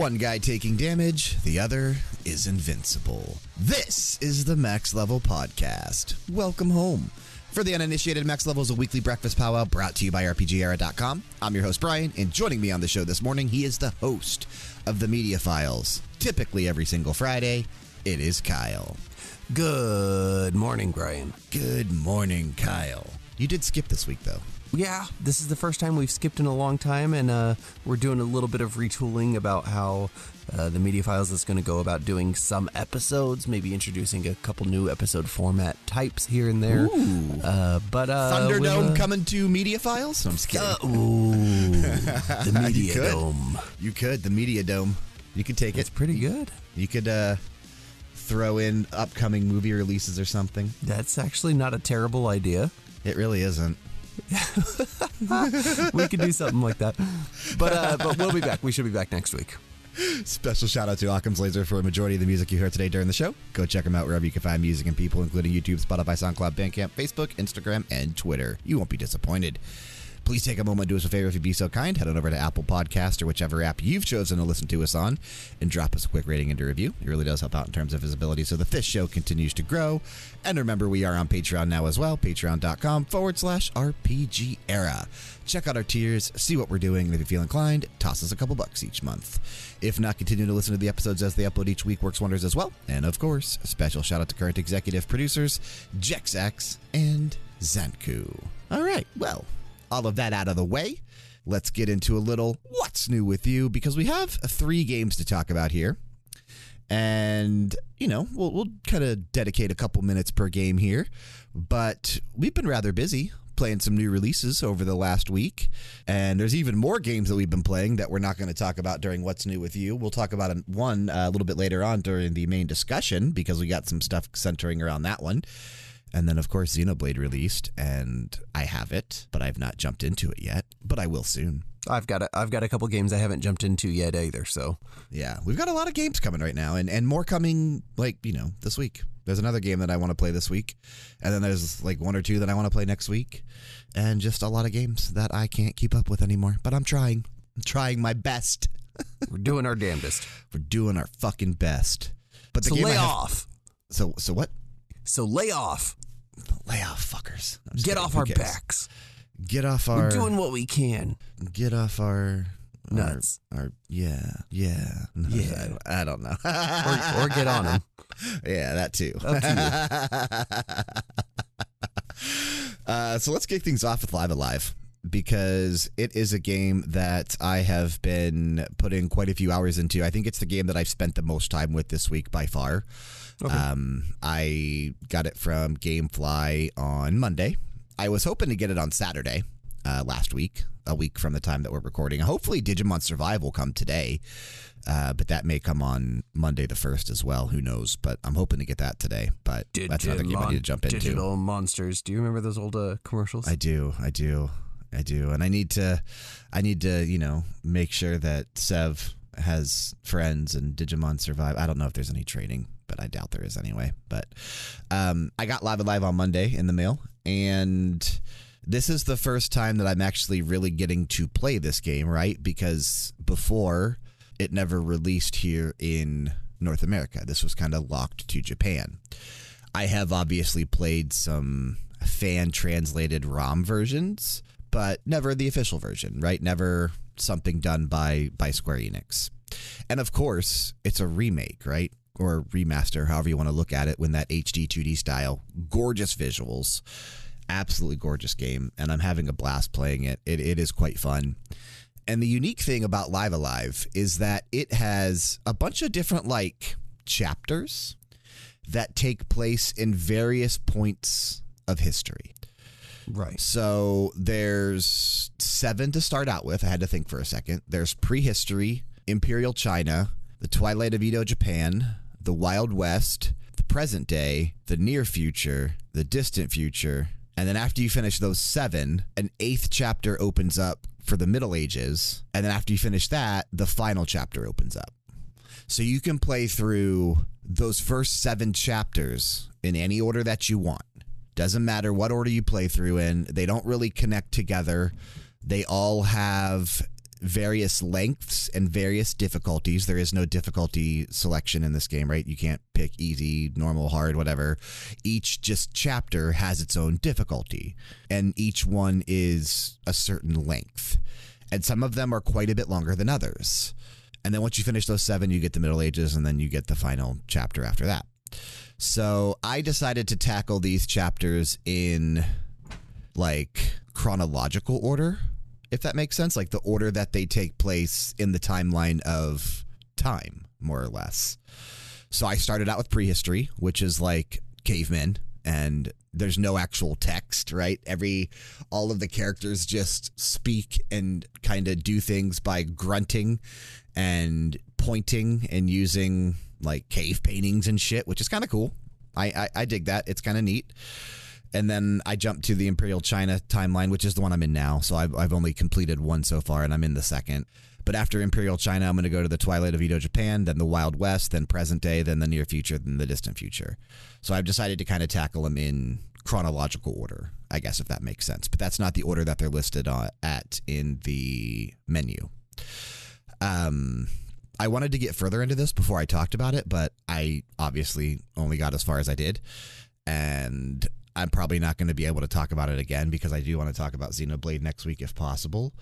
One guy taking damage, the other is invincible. This is the Max Level Podcast. Welcome home. For the uninitiated, Max Level is a weekly breakfast powwow brought to you by RPGera.com. I'm your host, Bryan, and joining me on the show this morning, he is the host of the Media Files. Typically every single Friday, it is Kyle. Good morning, Bryan. Good morning, Kyle. You did skip this week, though. Yeah, this is the first time we've skipped in a long time, and uh, we're doing a little bit of retooling about how uh, the Media Files is going to go about doing some episodes, maybe introducing a couple new episode format types here and there. Uh, but uh, Thunderdome uh, coming to Media Files? I'm just kidding. uh, ooh, the Media could. Dome. you could. The Media Dome. You could take it. It's pretty good. You could uh, throw in upcoming movie releases or something. That's actually not a terrible idea. It really isn't. We could do something like that. But uh, but we'll be back. We should be back next week. Special shout out to Occam's Laser for a majority of the music you heard today during the show. Go check them out wherever you can find music and people, including YouTube, Spotify, SoundCloud, Bandcamp, Facebook, Instagram, and Twitter. You won't be disappointed. Please take a moment, do us a favor if you'd be so kind. Head on over to Apple Podcast or whichever app you've chosen to listen to us on and drop us a quick rating and a review. It really does help out in terms of visibility so that this show continues to grow. And remember, we are on Patreon now as well, patreon.com forward slash RPG era. Check out our tiers, see what we're doing, and if you feel inclined, toss us a couple bucks each month. If not, continue to listen to the episodes as they upload each week works wonders as well. And of course, a special shout out to current executive producers, Jexax and Xancu. All right, well, all of that out of the way, let's get into a little what's new with you because we have three games to talk about here. And, you know, we'll, we'll kind of dedicate a couple minutes per game here. But we've been rather busy playing some new releases over the last week. And there's even more games that we've been playing that we're not going to talk about during What's New with You. We'll talk about one uh, a little bit later on during the main discussion because we got some stuff centering around that one. And then, of course, Xenoblade released, and I have it, but I've not jumped into it yet. But I will soon. I've got a, I've got a couple games I haven't jumped into yet either. So Yeah, we've got a lot of games coming right now, and, and more coming, like, you know, this week. There's another game that I want to play this week, and then there's like one or two that I want to play next week, and just a lot of games that I can't keep up with anymore. But I'm trying. I'm trying my best. we're doing our damnedest. We're doing our fucking best. But the So game lay have- off. So so what? So lay off. Lay off, fuckers. Get kidding. off Who our cares? backs. Get off our. We're doing what we can. get off our our- Nuts. Our, yeah, yeah, No, Yeah. I don't, I don't know. Or, or get on them. yeah, that too. Up to uh, so let's kick things off with Live A Live because it is a game that I have been putting quite a few hours into. I think it's the game that I've spent the most time with this week by far. Um, I got it from GameFly on Monday. I was hoping to get it on Saturday uh, last week, a week from the time that we're recording. Hopefully, Digimon Survive will come today, uh, but that may come on Monday the 1st as well. Who knows? But I'm hoping to get that today. But that's another game I need to jump into. Digital monsters. Do you remember those old uh, commercials? I do, I do, I do, and I need to, I need to, you know, make sure that Sev has friends and Digimon survive. I don't know if there's any trading, but I doubt there is anyway. But um, I got Live A Live on Monday in the mail, and this is the first time that I'm actually really getting to play this game, right? Because before it never released here in North America. This was kind of locked to Japan. I have obviously played some fan translated ROM versions, but never the official version, right? Never something done by by Square Enix. And of course, it's a remake, right? Or remaster, however you want to look at it, when that HD 2D style, gorgeous visuals, absolutely gorgeous game, and I'm having a blast playing it. It, it is quite fun. And the unique thing about Live A Live is that it has a bunch of different like chapters that take place in various points of history. right. So there's seven to start out with. I had to think for a second. There's prehistory, Imperial China, the Twilight of Edo Japan, the Wild West, the present day, the near future, the distant future. And then after you finish those seven, an eighth chapter opens up for the Middle Ages. And then after you finish that, the final chapter opens up. So you can play through those first seven chapters in any order that you want. Doesn't matter what order you play through in, they don't really connect together. They all have various lengths and various difficulties. There is no difficulty selection in this game, right? You can't pick easy, normal, hard, whatever. Each just chapter has its own difficulty, and each one is a certain length. And some of them are quite a bit longer than others. And then once you finish those seven, you get the Middle Ages, and then you get the final chapter after that. So I decided to tackle these chapters in like chronological order, if that makes sense. Like the order that they take place in the timeline of time, more or less. So I started out with prehistory, which is like cavemen, and there's no actual text, right? Every all of the characters just speak and kind of do things by grunting and pointing and using like cave paintings and shit, which is kind of cool. I, I, I dig that. It's kind of neat. And then I jumped to the Imperial China timeline, which is the one I'm in now. So I've, I've only completed one so far, and I'm in the second. But after Imperial China, I'm going to go to the Twilight of Edo Japan, then the Wild West, then present day, then the near future, then the distant future. So I've decided to kind of tackle them in chronological order, I guess, if that makes sense. But that's not the order that they're listed on, at in the menu. Um, I wanted to get further into this before I talked about it, but I obviously only got as far as I did. And I'm probably not going to be able to talk about it again because I do want to talk about Xenoblade next week if possible.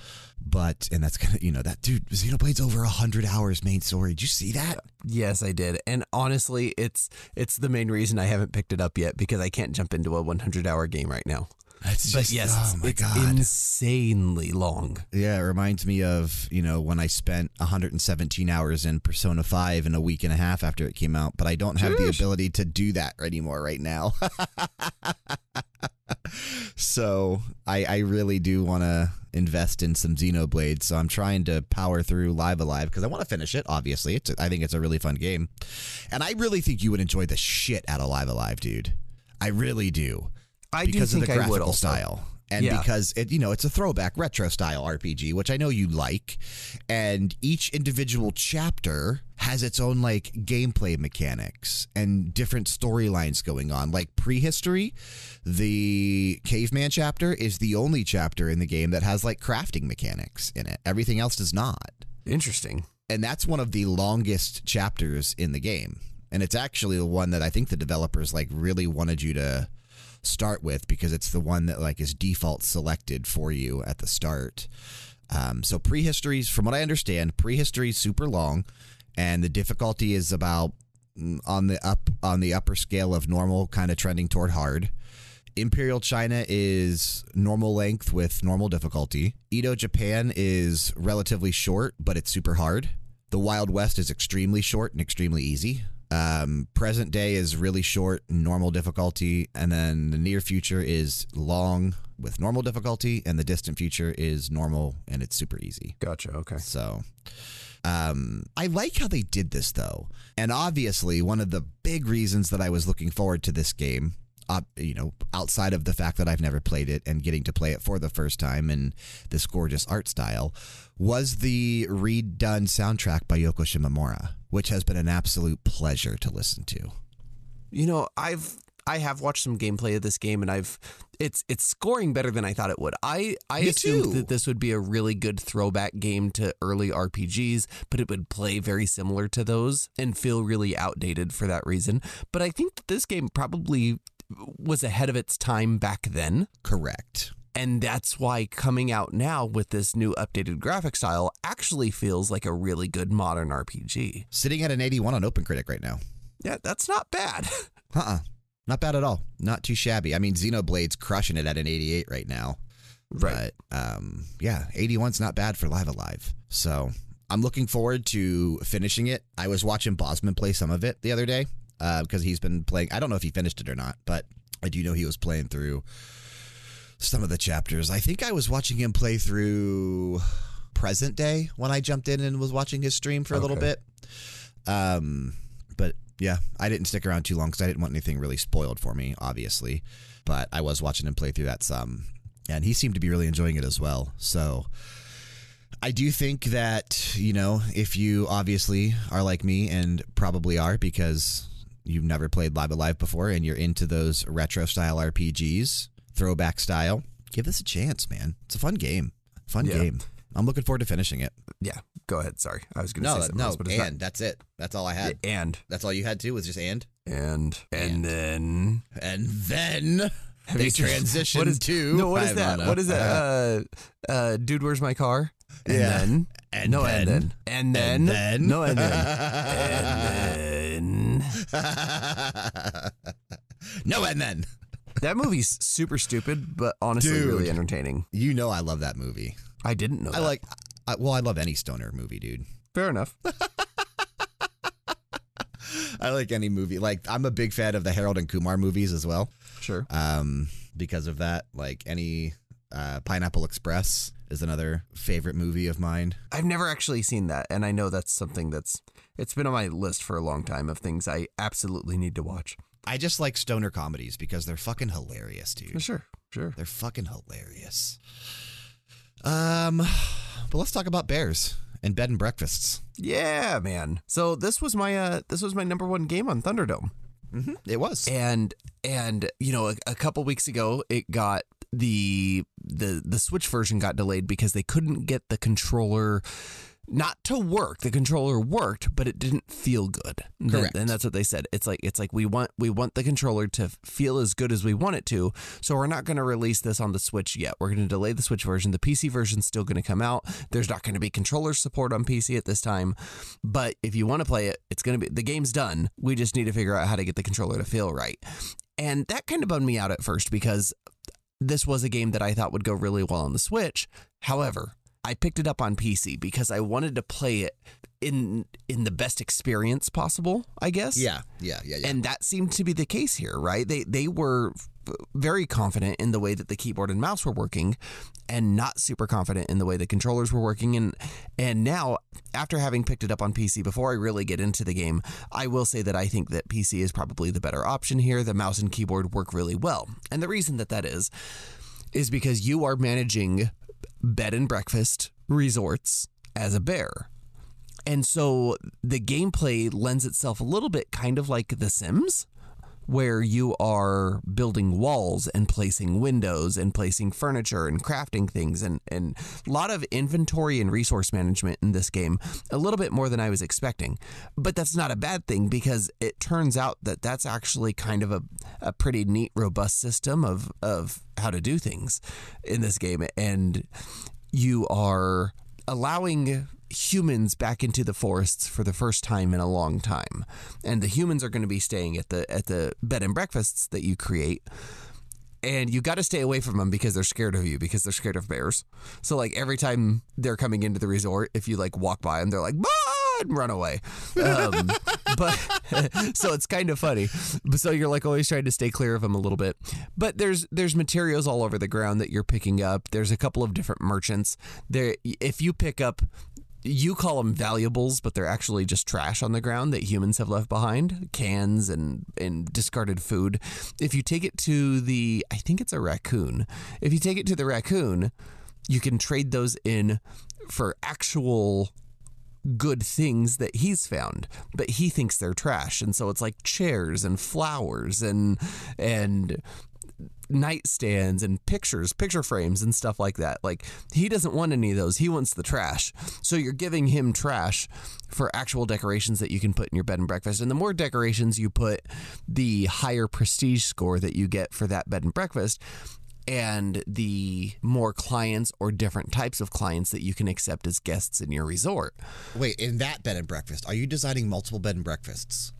But, and that's to, you know, that dude, Xenoblade's over 100 hours main story. Did you see that? Yes, I did. And honestly, it's it's the main reason I haven't picked it up yet because I can't jump into a 100 hour game right now. It's But just, yes, oh my it's God. insanely long. Yeah, it reminds me of, you know, when I spent 117 hours in Persona 5 in a week and a half after it came out, but I don't have the ability to do that anymore right now. so I, I really do want to invest in some Xenoblade. So I'm trying to power through Live A Live because I want to finish it, obviously. It's I think it's a really fun game. And I really think you would enjoy the shit out of Live A Live, dude. I really do I do because of think the I graphical would also. style and Yeah. because it you know it's a throwback retro style RPG which I know you like and each individual chapter has its own like gameplay mechanics and different storylines going on like prehistory the caveman chapter is the only chapter in the game that has like crafting mechanics in it everything else does not Interesting. and that's one of the longest chapters in the game and it's actually the one that i think the developers like really wanted you to start with because it's the one that like is default selected for you at the start um, so prehistory's from what i understand prehistory's super long and the difficulty is about mm, on the up on the upper scale of normal kind of trending toward hard Imperial China is normal length with normal difficulty. Edo Japan is relatively short, but it's super hard. The Wild West is extremely short and extremely easy. Um, present day is really short, normal difficulty, and then the near future is long with normal difficulty, and the distant future is normal and it's super easy. Gotcha. Okay. So, um, I like how they did this though, and obviously one of the big reasons that I was looking forward to this game, uh, you know, outside of the fact that I've never played it and getting to play it for the first time in this gorgeous art style, was the redone soundtrack by Yoko Shimomura, which has been an absolute pleasure to listen to. You know, I've I have watched some gameplay of this game, and I've it's it's scoring better than I thought it would. I I Me assumed too. that this would be a really good throwback game to early RPGs, but it would play very similar to those and feel really outdated for that reason. But I think that this game probably was ahead of its time back then. Correct. And that's why coming out now with this new updated graphic style actually feels like a really good modern RPG. Sitting at an 81 on OpenCritic right now. Yeah, that's not bad. Uh uh Not bad at all. Not too shabby. I mean, Xenoblade's crushing it at an 88 right now. Right. But um, yeah, 81's not bad for Live A Live. So I'm looking forward to finishing it. I was watching Bosman play some of it the other day because he's been playing. I don't know if he finished it or not, but I do know he was playing through some of the chapters. I think I was watching him play through present day when I jumped in and was watching his stream for a little bit. Um, but yeah, I didn't stick around too long because I didn't want anything really spoiled for me, obviously. But I was watching him play through that some, and he seemed to be really enjoying it as well. So I do think that, you know, if you obviously are like me and probably are because you've never played Live A Live before and you're into those retro style RPGs, throwback style, give this a chance, man. It's a fun game. Fun Yeah. game. I'm looking forward to finishing it. Yeah, go ahead. Sorry, I was going to No, say something no, else, but and that's it. That's all I not. had. And That's all you had too was just and, and and, And. then and then they you seen- transitioned what is, to No, what is that? What is that? Uh, uh, dude, where's my car? And Yeah. then And no, and then. then and then And then. no, and then and then. no, and then That movie's super stupid, but honestly Dude. really entertaining. you know I love that movie. I didn't know. I that. like. I, well, I love any stoner movie, dude. Fair enough. I like any movie. Like I'm a big fan of the Harold and Kumar movies as well. Sure. Um, because of that, like any uh, Pineapple Express is another favorite movie of mine. I've never actually seen that, and I know that's something that's it's been on my list for a long time of things I absolutely need to watch. I just like stoner comedies because they're fucking hilarious, dude. Sure, sure. They're fucking hilarious. Um, but let's talk about bears and bed and breakfasts. Yeah, man. So this was my uh this was my number one game on Thunderdome. Mm-hmm. It was. and and you know a, a couple weeks ago it got the the the switch version got delayed because they couldn't get the controller not to work the controller worked but it didn't feel good. And Correct. and that's what they said. It's like it's like we want we want the controller to feel as good as we want it to so we're not going to release this on the switch yet. We're going to delay the switch version. The pc version's still going to come out. There's not going to be controller support on pc at this time but if you want to play it it's going to be the game's done. We just need to figure out how to get the controller to feel right. And that kind of bummed me out at first because this was a game that I thought would go really well on the Switch. However, I picked it up on PC because I wanted to play it in in the best experience possible, I guess. yeah, yeah, yeah, yeah. And that seemed to be the case here, right? They they were very confident in the way that the keyboard and mouse were working and not super confident in the way the controllers were working and and now after having picked it up on PC before I really get into the game, I will say that I think that PC is probably the better option here. The mouse and keyboard work really well. And the reason that that is is because you are managing bed and breakfast resorts as a bear. And so the gameplay lends itself a little bit kind of like The Sims, where you are building walls and placing windows and placing furniture and crafting things and, and a lot of inventory and resource management in this game, a little bit more than I was expecting. But that's not a bad thing because it turns out that that's actually kind of a, a pretty neat, robust system of, of how to do things in this game. And you are allowing humans back into the forests for the first time in a long time. And the humans are going to be staying at the at the bed and breakfasts that you create. And you got to stay away from them because they're scared of you because they're scared of bears. So like every time they're coming into the resort if you like walk by them they're like "Bah!" And run away. Um, but so it's kind of funny. But so you're like always trying to stay clear of them a little bit. But there's there's materials all over the ground that you're picking up. There's a couple of different merchants. There if you pick up you call them valuables, but they're actually just trash on the ground that humans have left behind, cans and and discarded food. If you take it to the, I think it's a raccoon. If you take it to the raccoon, you can trade those in for actual good things that he's found but he thinks they're trash and so it's like chairs and flowers and and nightstands and pictures, picture frames and stuff like that. Like he doesn't want any of those. He wants the trash. So you're giving him trash for actual decorations that you can put in your bed and breakfast. And the more decorations you put, the higher prestige score that you get for that bed and breakfast. And the more clients or different types of clients that you can accept as guests in your resort. Wait, in that bed and breakfast, are you designing multiple bed and breakfasts?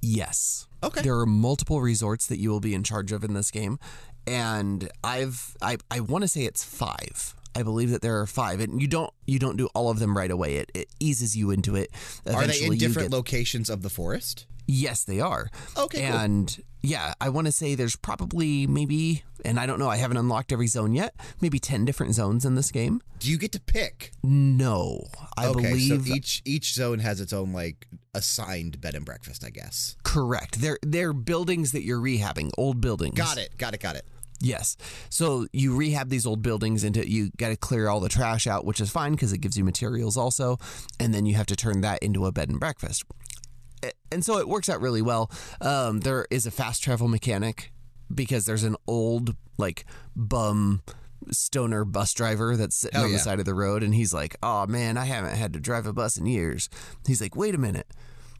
Yes. Okay. There are multiple resorts that you will be in charge of in this game, and I've I I want to say it's five. I believe that there are five, and you don't you don't do all of them right away. It it eases you into it. Are they in different get- locations of the forest? Yes, they are. Okay, cool. And yeah, I want to say there's probably maybe, and I don't know, I haven't unlocked every zone yet. Maybe ten different zones in this game. Do you get to pick? No, I okay, believe so each each zone has its own like assigned bed and breakfast, I guess. correct. They're they're buildings that you're rehabbing, old buildings. Got it. Got it. Got it. Yes. So you rehab these old buildings into you got to clear all the trash out, which is fine because it gives you materials also, and then you have to turn that into a bed and breakfast. And so it works out really well. Um, there is a fast travel mechanic because there's an old like bum stoner bus driver that's sitting Hell on yeah. the side of the road and he's like, "Oh man, I haven't had to drive a bus in years." He's like, "Wait a minute.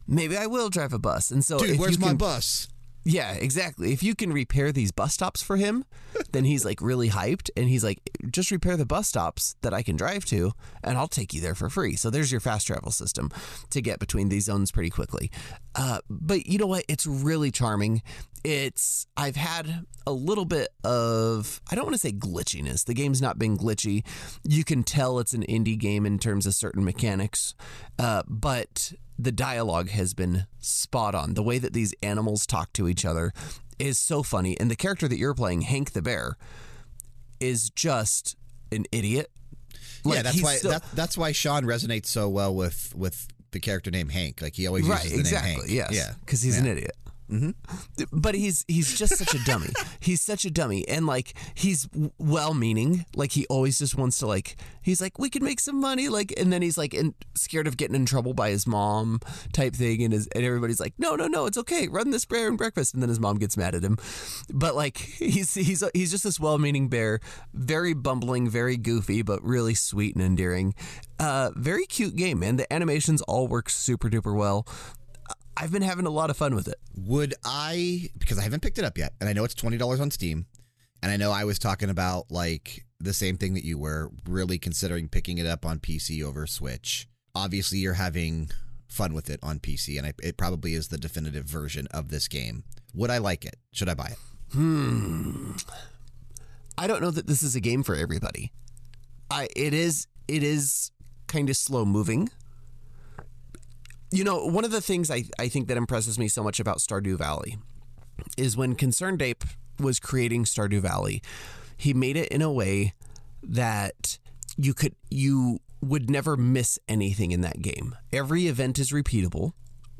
Maybe I will drive a bus." And so Dude, where's you my bus? Yeah, exactly. If you can repair these bus stops for him, then he's like really hyped and he's like, just repair the bus stops that I can drive to and I'll take you there for free. So there's your fast travel system to get between these zones pretty quickly. Uh, but you know what? It's really charming. It's, I've had a little bit of, I don't want to say glitchiness. The game's not been glitchy. You can tell it's an indie game in terms of certain mechanics, uh, but the dialogue has been spot on. The way that these animals talk to each other is so funny. And the character that you're playing, Hank the Bear, is just an idiot. yeah, that's why so- that, that's why Sean resonates so well with with the character named Hank. Like he always right, uses the exactly. name Hank. Yes, Yeah, because he's an idiot. Mm-hmm. But he's he's just such a dummy. he's such a dummy, and like he's well meaning. Like he always just wants to like he's like we can make some money. Like and then he's like in, scared of getting in trouble by his mom type thing, and his and everybody's like no no no it's okay run this bear and breakfast, and then his mom gets mad at him. But like he's he's he's just this well meaning bear, very bumbling, very goofy, but really sweet and endearing. Uh, very cute game, man. The animations all work super duper well. I've been having a lot of fun with it. Would I because I haven't picked it up yet, and I know it's twenty dollars on Steam, and I know I was talking about like the same thing that you were really considering picking it up on PC over Switch. Obviously, you're having fun with it on PC, and I, it probably is the definitive version of this game. Would I like it? Should I buy it? Hmm. I don't know that this is a game for everybody. I it is it is kind of slow moving. You know, one of the things I, I think that impresses me so much about Stardew Valley is when Concerned Ape was creating Stardew Valley, he made it in a way that you could you would never miss anything in that game. Every event is repeatable,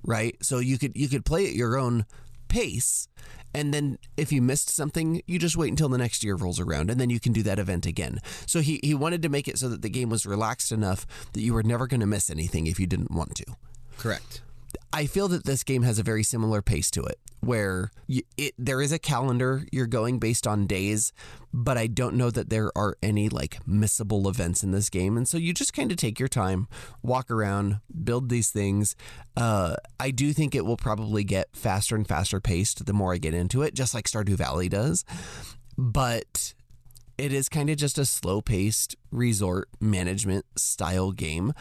right? So you could you could play at your own pace and then if you missed something, you just wait until the next year rolls around and then you can do that event again. So he he wanted to make it so that the game was relaxed enough that you were never going to miss anything if you didn't want to. Correct. I feel that this game has a very similar pace to it, where you, it there is a calendar you're going based on days, but I don't know that there are any like missable events in this game, and so you just kind of take your time, walk around, build these things. Uh, I do think it will probably get faster and faster paced the more I get into it, just like Stardew Valley does, but. It is kind of just a slow paced resort management style game.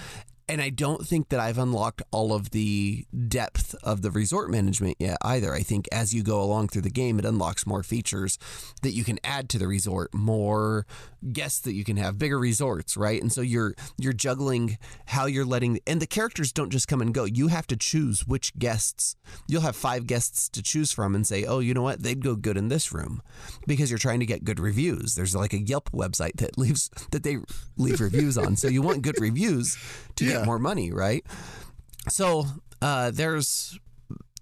And I don't think that I've unlocked all of the depth of the resort management yet either. I think as you go along through the game, it unlocks more features that you can add to the resort, more guests that you can have, bigger resorts, right? And so you're you're juggling how you're letting and the characters don't just come and go. You have to choose which guests. You'll have five guests to choose from and say, "Oh, you know what? They'd go good in this room." Because you're trying to get good reviews. There's like a Yelp website that leaves that they leave reviews on. So you want good reviews to Yeah. Get more money, right? So uh, there's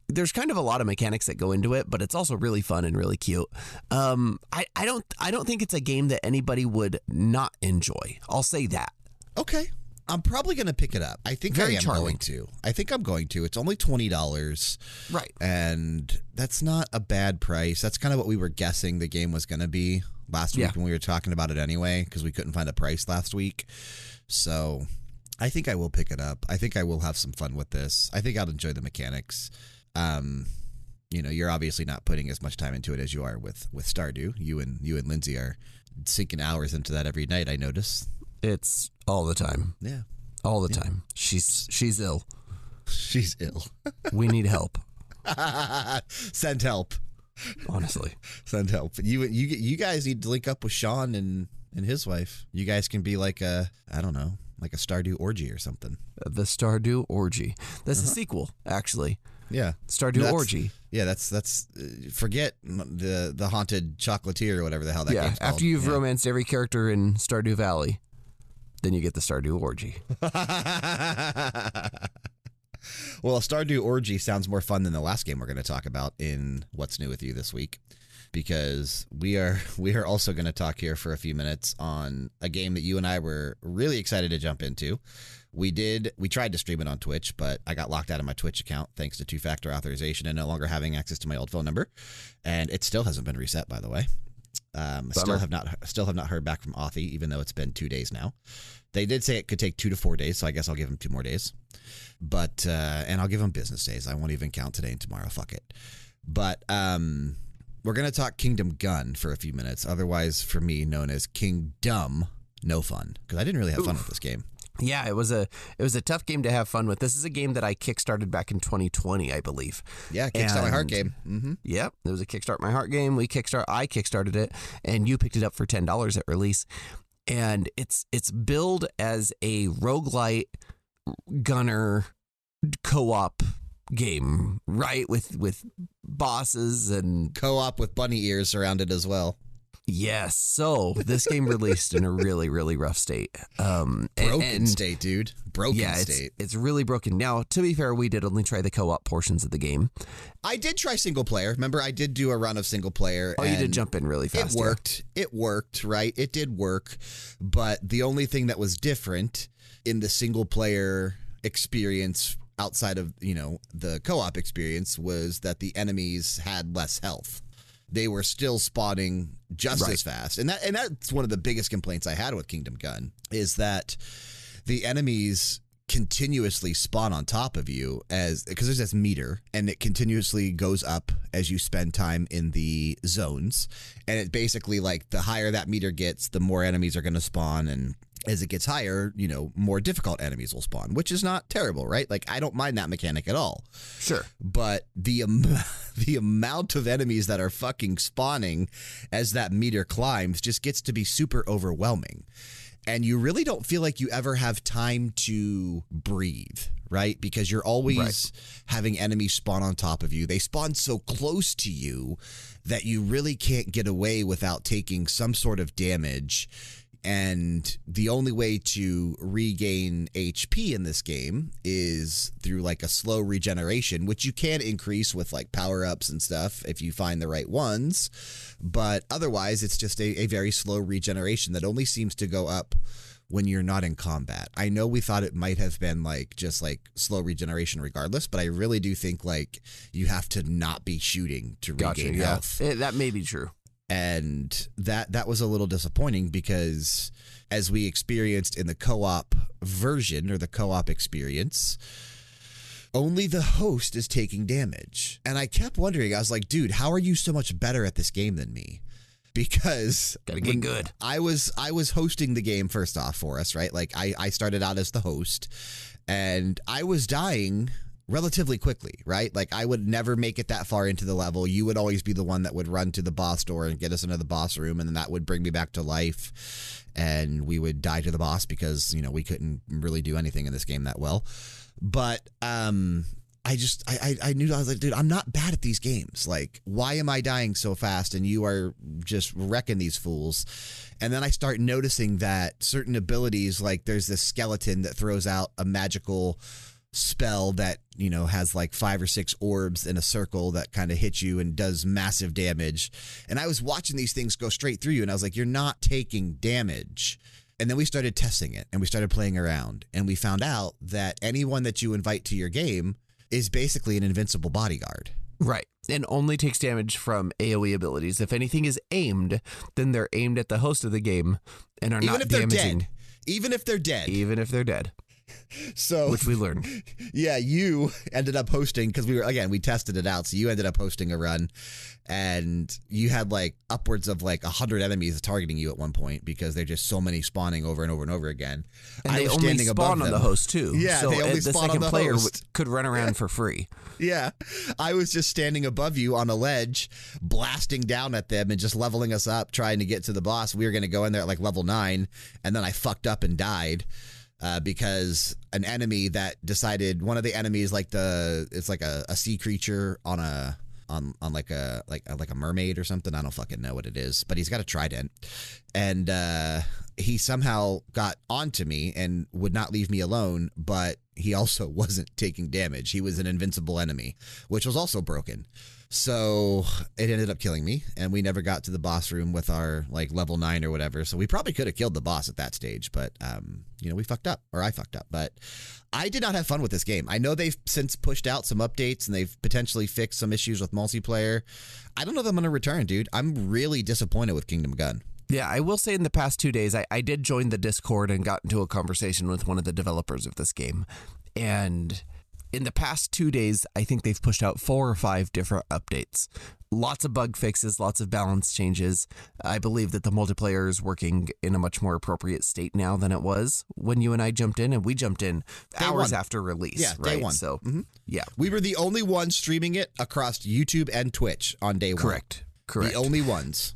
there's kind of a lot of mechanics that go into it, but it's also really fun and really cute. Um, I, I don't I don't think it's a game that anybody would not enjoy. I'll say that. Okay. I'm probably going to pick it up. I think Very I am charming. going to. I think I'm going to. It's only twenty dollars, Right. and that's not a bad price. That's kind of what we were guessing the game was going to be last Yeah. week when we were talking about it anyway, because we couldn't find a price last week. So, I think I will pick it up. I think I will have some fun with this. I think I'll enjoy the mechanics. Um, you know, you're obviously not putting as much time into it as you are with with Stardew. You and you and Lindsay are sinking hours into that every night. I notice. It's all the time. Yeah, All the time. She's she's ill. she's ill. We need help. Send help. Honestly. Send help. You you you guys need to link up with Sean and and his wife. You guys can be like a I don't know, like a Stardew orgy or something. The Stardew Orgy. That's a sequel, actually. Yeah. Stardew That's- Orgy. Yeah, that's that's uh, forget the the haunted chocolatier or whatever the hell that yeah. game's called. After you've Yeah. romanced every character in Stardew Valley, then you get the Stardew Orgy. well, Stardew Orgy sounds more fun than the last game we're going to talk about in What's New with You this week, because we are we are also going to talk here for a few minutes on a game that you and I were really excited to jump into. We did we tried to stream it on Twitch, but I got locked out of my Twitch account thanks to two factor authorization and no longer having access to my old phone number, and it still hasn't been reset by the way. Um, still have not still have not heard back from Authy, even though it's been two days now. They did say it could take two to four days, so I guess I'll give them two more days. But uh, and I'll give them business days. I won't even count today and tomorrow. Fuck it. But um, we're gonna talk Kingdom Gun for a few minutes. Otherwise, for me, known as Kingdom No Fun, because I didn't really have fun with this game. Yeah, it was a it was a tough game to have fun with. This is a game that I kickstarted back in 2020, I believe. Yeah, Kickstart My Heart game. hmm Yep, it was a Kickstart My Heart game. We kickstart I kickstarted it, and you picked it up for ten dollars at release. And it's it's billed as a roguelite gunner co-op game, right? With with bosses and Co-op with bunny ears around it as well. yes. So this game released in a really really rough state. Um, Broken and- state, dude. Broken yeah, it's, state. it's really broken. Now, to be fair, we did only try the co-op portions of the game. I did try single player. Remember, I did do a run of single player. Oh, you did jump in really fast. It yeah. worked. It worked, right? It did work. But the only thing that was different in the single player experience outside of, you know, the co op experience was that the enemies had less health. They were still spawning just Right. as fast. And that and that's one of the biggest complaints I had with Kingdom Gun is that the enemies continuously spawn on top of you as because there's this meter and it continuously goes up as you spend time in the zones and it basically like the higher that meter gets the more enemies are going to spawn and as it gets higher you know more difficult enemies will spawn which is not terrible right like i don't mind that mechanic at all Sure. but the am- the amount of enemies that are fucking spawning as that meter climbs just gets to be super overwhelming. And you really don't feel like you ever have time to breathe, right? Because you're always having enemies spawn on top of you. They spawn so close to you that you really can't get away without taking some sort of damage. And the only way to regain HP in this game is through like a slow regeneration, which you can increase with like power ups and stuff if you find the right ones. But otherwise, it's just a, a very slow regeneration that only seems to go up when you're not in combat. I know we thought it might have been like just like slow regeneration regardless, but I really do think like you have to not be shooting to Gotcha. regain Yeah. health Eh, that may be true. And that that was a little disappointing because as we experienced in the co-op version or the co-op experience only the host is taking damage and i kept wondering i was like dude how are you so much better at this game than me because Gotta get good. I was I was hosting the game first off for us, right? Like I I started out as the host and I was dying relatively quickly, right? Like I would never make it that far into the level. You would always be the one that would run to the boss door and get us into the boss room and then that would bring me back to life and we would die to the boss because, you know, we couldn't really do anything in this game that well. But um I just I, I I knew I was like, dude, I'm not bad at these games. Like, why am I dying so fast and you are just wrecking these fools? And then I start noticing that certain abilities, like there's this skeleton that throws out a magical spell that, you know, has like five or six orbs in a circle that kind of hits you and does massive damage. And I was watching these things go straight through you, and I was like, you're not taking damage. And then we started testing it and we started playing around and we found out that anyone that you invite to your game is basically an invincible bodyguard. Right. And only takes damage from AoE abilities. If anything is aimed, then they're aimed at the host of the game and are Even not if they're damaging, dead. Even if they're dead. even if they're dead, So which we learned. yeah, you ended up hosting because we were again we tested it out. So you ended up hosting a run, and you had like upwards of like a hundred enemies targeting you at one point because there's just so many spawning over and over and over again. And I they was only standing above spawn on the host too. Yeah, so they only uh, the second the player host. could run around for free. Yeah, I was just standing above you on a ledge, blasting down at them and just leveling us up, trying to get to the boss. We were going to go in there at like level nine, and then I fucked up and died. Uh, because an enemy that decided one of the enemies like the it's like a, a sea creature on a on on like a like like a mermaid or something I don't fucking know what it is but he's got a trident and uh he somehow got onto me and would not leave me alone, but he also wasn't taking damage. He was an invincible enemy, which was also broken. So it ended up killing me, and we never got to the boss room with our like level nine or whatever. So we probably could have killed the boss at that stage, but um, you know, we fucked up, or I fucked up. But I did not have fun with this game. I know they've since pushed out some updates and they've potentially fixed some issues with multiplayer. I don't know if I'm going to return, dude. I'm really disappointed with Kingdom Gun. Yeah, I will say in the past two days, I, I did join the Discord and got into a conversation with one of the developers of this game. And in the past two days, I think they've pushed out four or five different updates. Lots of bug fixes, lots of balance changes. I believe that the multiplayer is working in a much more appropriate state now than it was when you and I jumped in, and we jumped in Day hours one. after release. Yeah, day right? one. So, Mhm. yeah, We were the only ones streaming it across YouTube and Twitch on day one. correct, correct. The only ones.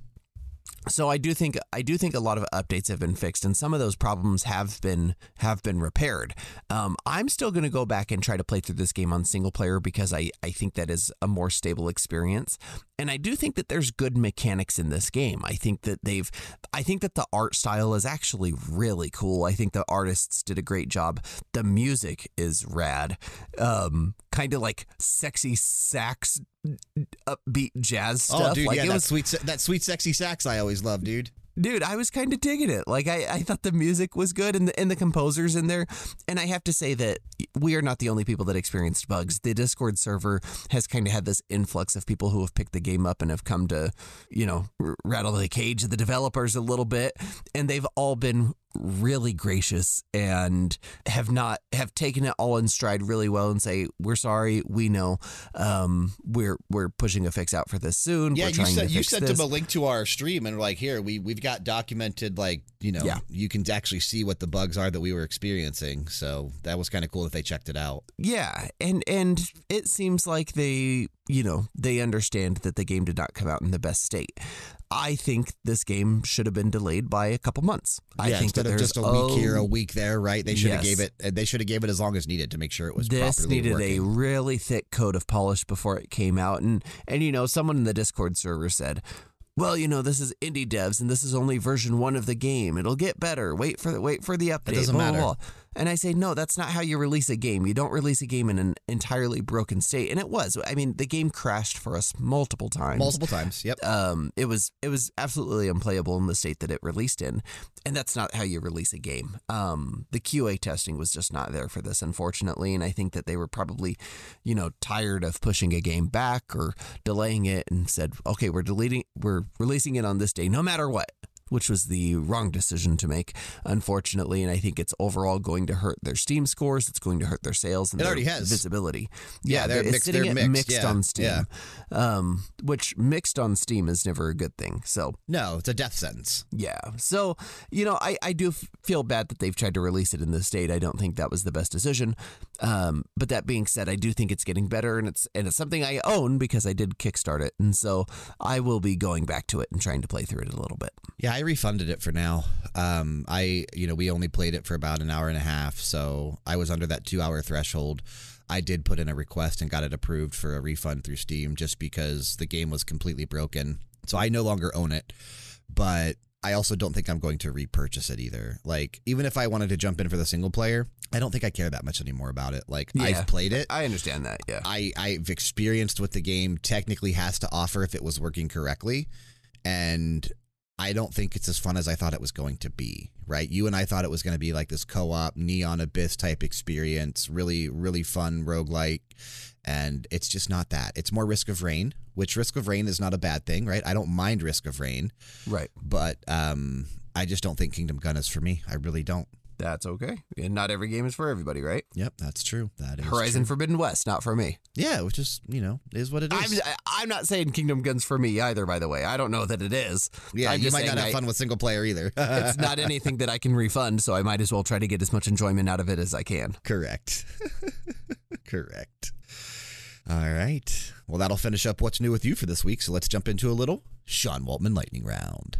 So I do think I do think a lot of updates have been fixed, and some of those problems have been have been repaired. Um, I'm still going to go back and try to play through this game on single player because I I think that is a more stable experience, and I do think that there's good mechanics in this game. I think that they've I think that the art style is actually really cool. I think the artists did a great job. The music is rad, um, kind of like sexy sax upbeat jazz oh, stuff. Oh, dude, like yeah, it that was sweet, that sweet, sexy sax I always love, dude. dude i was kind of digging it like I, I thought the music was good and the, and the composers in there and i have to say that we are not the only people that experienced bugs the discord server has kind of had this influx of people who have picked the game up and have come to you know r- rattle the cage of the developers a little bit and they've all been really gracious and have not have taken it all in stride really well and say we're sorry we know um we're we're pushing a fix out for this soon Yeah, you sent you sent this. him a link to our stream and we're like, here we we've got documented like you know Yeah. you can actually see what the bugs are that we were experiencing. So that was kind of cool that they checked it out. Yeah, and and it seems like they, you know, they understand that the game did not come out in the best state. I think this game should have been delayed by a couple months. I yeah, think instead that of there's just a week here, oh, a week there, right? They should have gave it. They should have gave it as long as needed to make sure it was this needed a really thick coat of polish before it came out, and and you know, someone in the Discord server said. Well, you know, this is indie devs, and this is only version one of the game. It'll get better. Wait for the wait for the update. It doesn't blah, blah, matter. blah. And I say, no, that's not how you release a game. You don't release a game in an entirely broken state. And it was. I mean, the game crashed for us multiple times. multiple times. Yep. Um, it was it was absolutely unplayable in the state that it released in, and that's not how you release a game. Um, the QA testing was just not there for this, unfortunately, and I think that they were probably, you know, tired of pushing a game back or delaying it, and said, okay, we're deleting, we're releasing it on this day, no matter what. Which was the wrong decision to make, unfortunately, and I think it's overall going to hurt their Steam scores. It's going to hurt their sales and It their already has. visibility. Yeah, they're it's mixed- sitting they're at mixed, mixed yeah, on Steam, yeah. um, which mixed on Steam is never a good thing. So No, it's a death sentence. yeah, so you know, I I do f- feel bad that they've tried to release it in this state. I don't think that was the best decision. Um, but that being said, I do think it's getting better, and it's and it's something I own because I did kickstart it, and so I will be going back to it and trying to play through it a little bit. Yeah, I refunded it for now. Um, I, you know, we only played it for about an hour and a half, so I was under that two hour threshold. I did put in a request and got it approved for a refund through Steam just because the game was completely broken. So I no longer own it, but I also don't think I'm going to repurchase it either. Like, even if I wanted to jump in for the single player, I don't think I care that much anymore about it. Like, Yeah. I've played it. I understand that. Yeah. I, I've experienced what the game technically has to offer if it was working correctly. And I don't think it's as fun as I thought it was going to be, right? You and I thought it was going to be like this co op Neon Abyss type experience, really, really fun roguelike. And it's just not that. It's more Risk of Rain, which Risk of Rain is not a bad thing, right? I don't mind Risk of Rain, Right. but um, I just don't think Kingdom Gun is for me. I really don't. That's okay. And not every game is for everybody, right? Yep, that's true. That is Horizon true. Forbidden West, not for me. Yeah, which is, you know, is what it is. I'm I'm not saying Kingdom Guns for me either. By the way, I don't know that it is. yeah, I'm you might not have I- fun with single player either. it's not anything that I can refund, so I might as well try to get as much enjoyment out of it as I can. Correct. Correct. All right. Well, that'll finish up what's new with you for this week. So let's jump into a little Sean Waltman lightning round.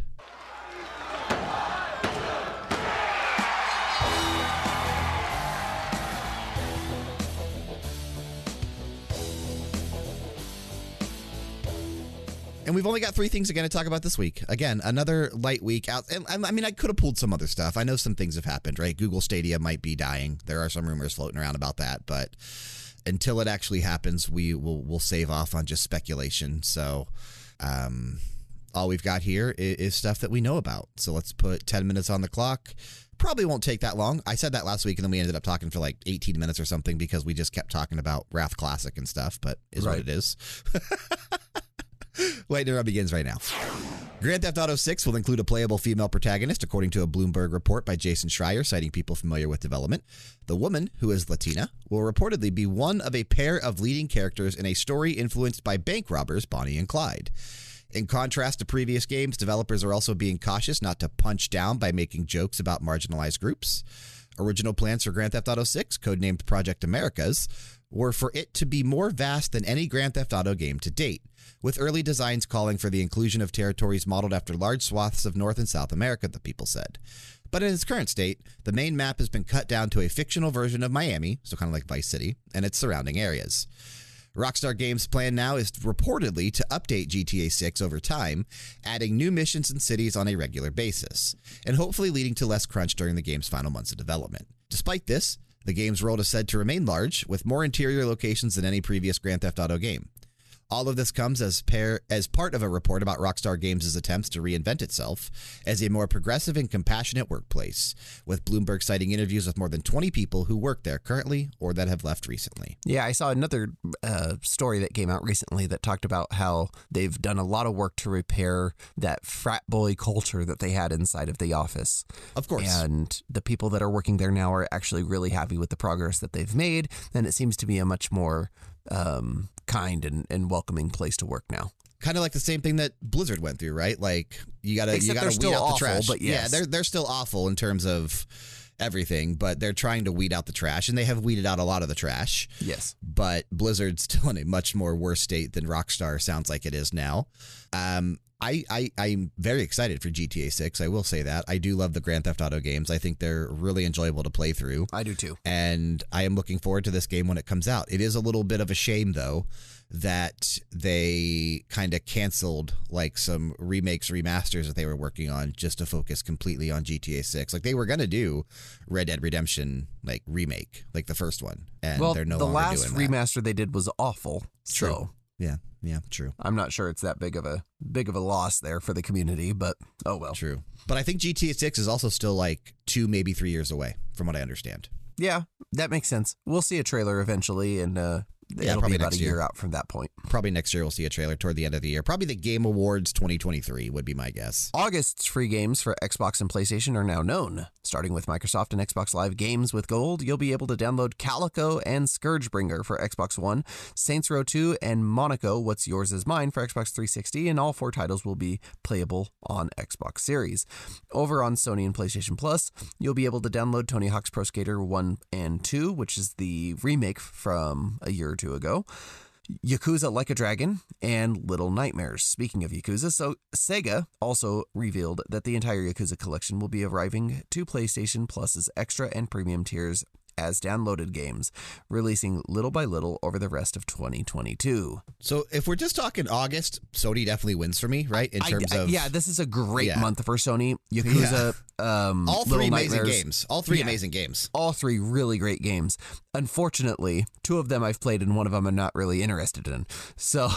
And we've only got three things again to talk about this week. Again, another light week out. And I mean, I could have pulled some other stuff. I know some things have happened, right? Google Stadia might be dying. There are some rumors floating around about that, but until it actually happens, we will we'll save off on just speculation. So, um, all we've got here is, is stuff that we know about. So let's put 10 minutes on the clock. Probably won't take that long. I said that last week, and then we ended up talking for like 18 minutes or something because we just kept talking about Wrath Classic and stuff, but is what it is. Lightning Round begins right now. Grand Theft Auto 6 will include a playable female protagonist, according to a Bloomberg report by Jason Schreier, citing people familiar with development. The woman, who is Latina, will reportedly be one of a pair of leading characters in a story influenced by bank robbers Bonnie and Clyde. In contrast to previous games, developers are also being cautious not to punch down by making jokes about marginalized groups. Original plans for Grand Theft Auto 6, codenamed Project Americas, were for it to be more vast than any Grand Theft Auto game to date, with early designs calling for the inclusion of territories modeled after large swaths of North and South America, the people said. But in its current state, the main map has been cut down to a fictional version of Miami, so kind of like Vice City, and its surrounding areas. Rockstar Games' plan now is reportedly to update GTA 6 over time, adding new missions and cities on a regular basis, and hopefully leading to less crunch during the game's final months of development. Despite this, the game's world is said to remain large, with more interior locations than any previous Grand Theft Auto game. All of this comes as, pair, as part of a report about Rockstar Games' attempts to reinvent itself as a more progressive and compassionate workplace, with Bloomberg citing interviews with more than 20 people who work there currently or that have left recently. Yeah, I saw another uh, story that came out recently that talked about how they've done a lot of work to repair that frat boy culture that they had inside of the office. Of course. And the people that are working there now are actually really happy with the progress that they've made. And it seems to be a much more um, kind and, and welcoming place to work now. kind of like the same thing that Blizzard went through, right? Like you gotta you gotta weed out awful, the trash. but Yeah, they're they're still awful in terms of everything, but they're trying to weed out the trash, and they have weeded out a lot of the trash. Yes. But Blizzard's still in a much more worse state than Rockstar sounds like it is now. Um, I, I I'm very excited for GTA 6. I will say that I do love the Grand Theft Auto games. I think they're really enjoyable to play through I do too. and I am looking forward to this game when it comes out. It is a little bit of a shame though that they kind of canceled like some remakes, remasters that they were working on just to focus completely on GTA 6. Like they were going to do Red Dead Redemption like remake, like the first one, and well, they're no the longer last doing that. remaster they did was awful. True. So Yeah, yeah, true. I'm not sure it's that big of a big of a loss there for the community, but oh well. True. But I think GTA 6 is also still like 2 maybe 3 years away from what I understand. Yeah, that makes sense. We'll see a trailer eventually, and uh, Yeah, it'll probably be about a next year. year. out from that point. Probably next year we'll see a trailer toward the end of the year. Probably the Game Awards 2023 would be my guess. August's free games for Xbox and PlayStation are now known. Starting with Microsoft and Xbox Live Games with Gold, you'll be able to download Calico and Scourgebringer for Xbox One, Saints Row 2, and Monaco What's Yours Is Mine for Xbox 360, and all four titles will be playable on Xbox Series. Over on Sony and PlayStation Plus, you'll be able to download Tony Hawk's Pro Skater 1 and 2, which is the remake from a year two ago. Yakuza Like a Dragon, and Little Nightmares. Speaking of Yakuza, so Sega also revealed that the entire Yakuza collection will be arriving to PlayStation Plus's extra and premium tiers as downloaded games, releasing little by little over the rest of 2022. So if we're just talking August, Sony definitely wins for me, right? In terms I- of yeah, this is a great Yeah. month for Sony. Yakuza, um, all Little three amazing games. All three Yeah. amazing games. all three really great games. Unfortunately, two of them I've played and one of them I'm not really interested in. So,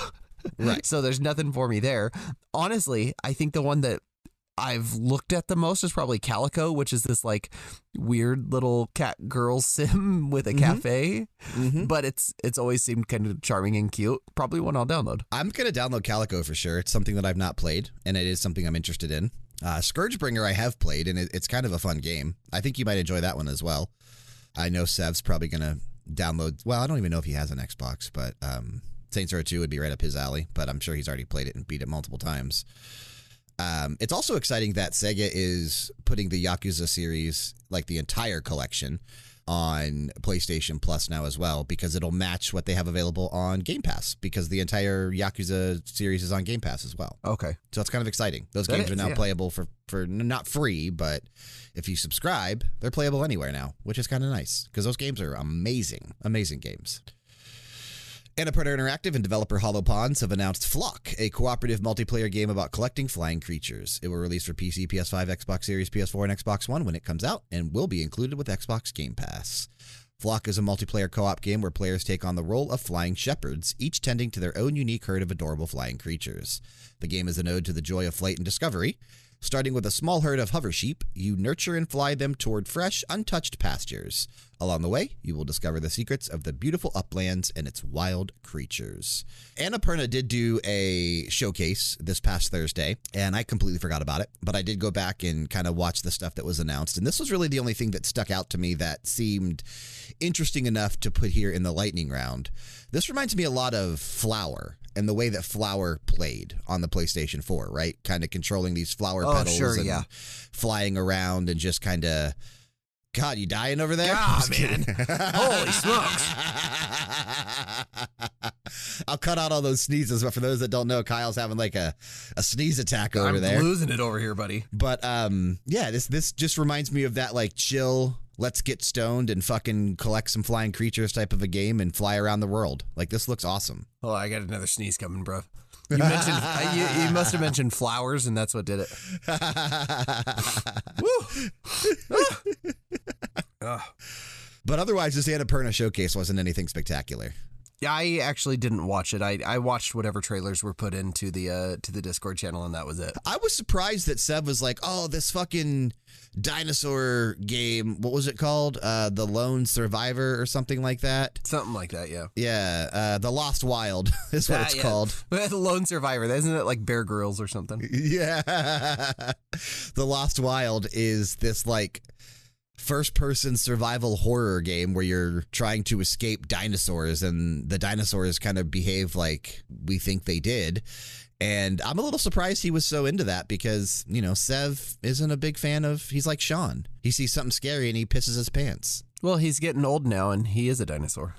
Right. so there's nothing for me there. Honestly, I think the one that I've looked at the most is probably Calico, which is this like weird little cat girl sim with a cafe. Mhm. But it's it's always seemed kind of charming and cute. Probably one I'll download. I'm gonna download Calico for sure. It's something that I've not played, and it is something I'm interested in. Uh, Scourgebringer I have played, and it, it's kind of a fun game. I think you might enjoy that one as well. I know Sev's probably gonna download. Well, I don't even know if he has an Xbox, but um, Saints Row 2 would be right up his alley. But I'm sure he's already played it and beat it multiple times. Um, it's also exciting that Sega is putting the Yakuza series, like the entire collection, on PlayStation Plus now as well, because it'll match what they have available on Game Pass, because the entire Yakuza series is on Game Pass as well. Okay. So it's kind of exciting. Those That games is, are now yeah. playable for, for not free, but if you subscribe, they're playable anywhere now, which is kind of nice because those games are amazing, amazing games. Annapurna Interactive and developer Hollow Ponds have announced Flock, a cooperative multiplayer game about collecting flying creatures. It will release for PC, PS5, Xbox Series, PS4, and Xbox One when it comes out and will be included with Xbox Game Pass. Flock is a multiplayer co op game where players take on the role of flying shepherds, each tending to their own unique herd of adorable flying creatures. The game is an ode to the joy of flight and discovery. Starting with a small herd of hover sheep, you nurture and fly them toward fresh, untouched pastures. Along the way, you will discover the secrets of the beautiful uplands and its wild creatures. Annapurna did do a showcase this past Thursday, and I completely forgot about it, but I did go back and kind of watch the stuff that was announced. And this was really the only thing that stuck out to me that seemed interesting enough to put here in the lightning round. This reminds me a lot of Flower and the way that Flower played on the PlayStation 4, right? Kind of controlling these flower Oh, petals sure, and yeah. flying around and just kind of. God, you dying over there? Ah, man. Holy smokes. I'll cut out all those sneezes, but for those that don't know, Kyle's having like a, a sneeze attack over I'm there. losing it over here, buddy. But um, yeah, this this just reminds me of that like chill, let's get stoned and fucking collect some flying creatures type of a game and fly around the world. Like this looks awesome. Oh, I got another sneeze coming, bro. You mentioned uh, you, you must have mentioned flowers, and that's what did it. But otherwise, this Annapurna showcase wasn't anything spectacular. I actually didn't watch it. I, I watched whatever trailers were put into the uh, to the Discord channel, and that was it. I was surprised that Sev was like, "Oh, this fucking dinosaur game. What was it called? Uh, the Lone Survivor or something like that." Something like that, yeah. Yeah, uh, the Lost Wild is what Ah, it's yeah. called. the Lone Survivor. Isn't it like Bear Grylls or something? Yeah, the Lost Wild is this like first-person survival horror game where you're trying to escape dinosaurs, and the dinosaurs kind of behave like we think they did. And I'm a little surprised he was so into that because, you know, Sev isn't a big fan of, he's like Sean. He sees something scary and he pisses his pants. Well, he's getting old now, and he is a dinosaur.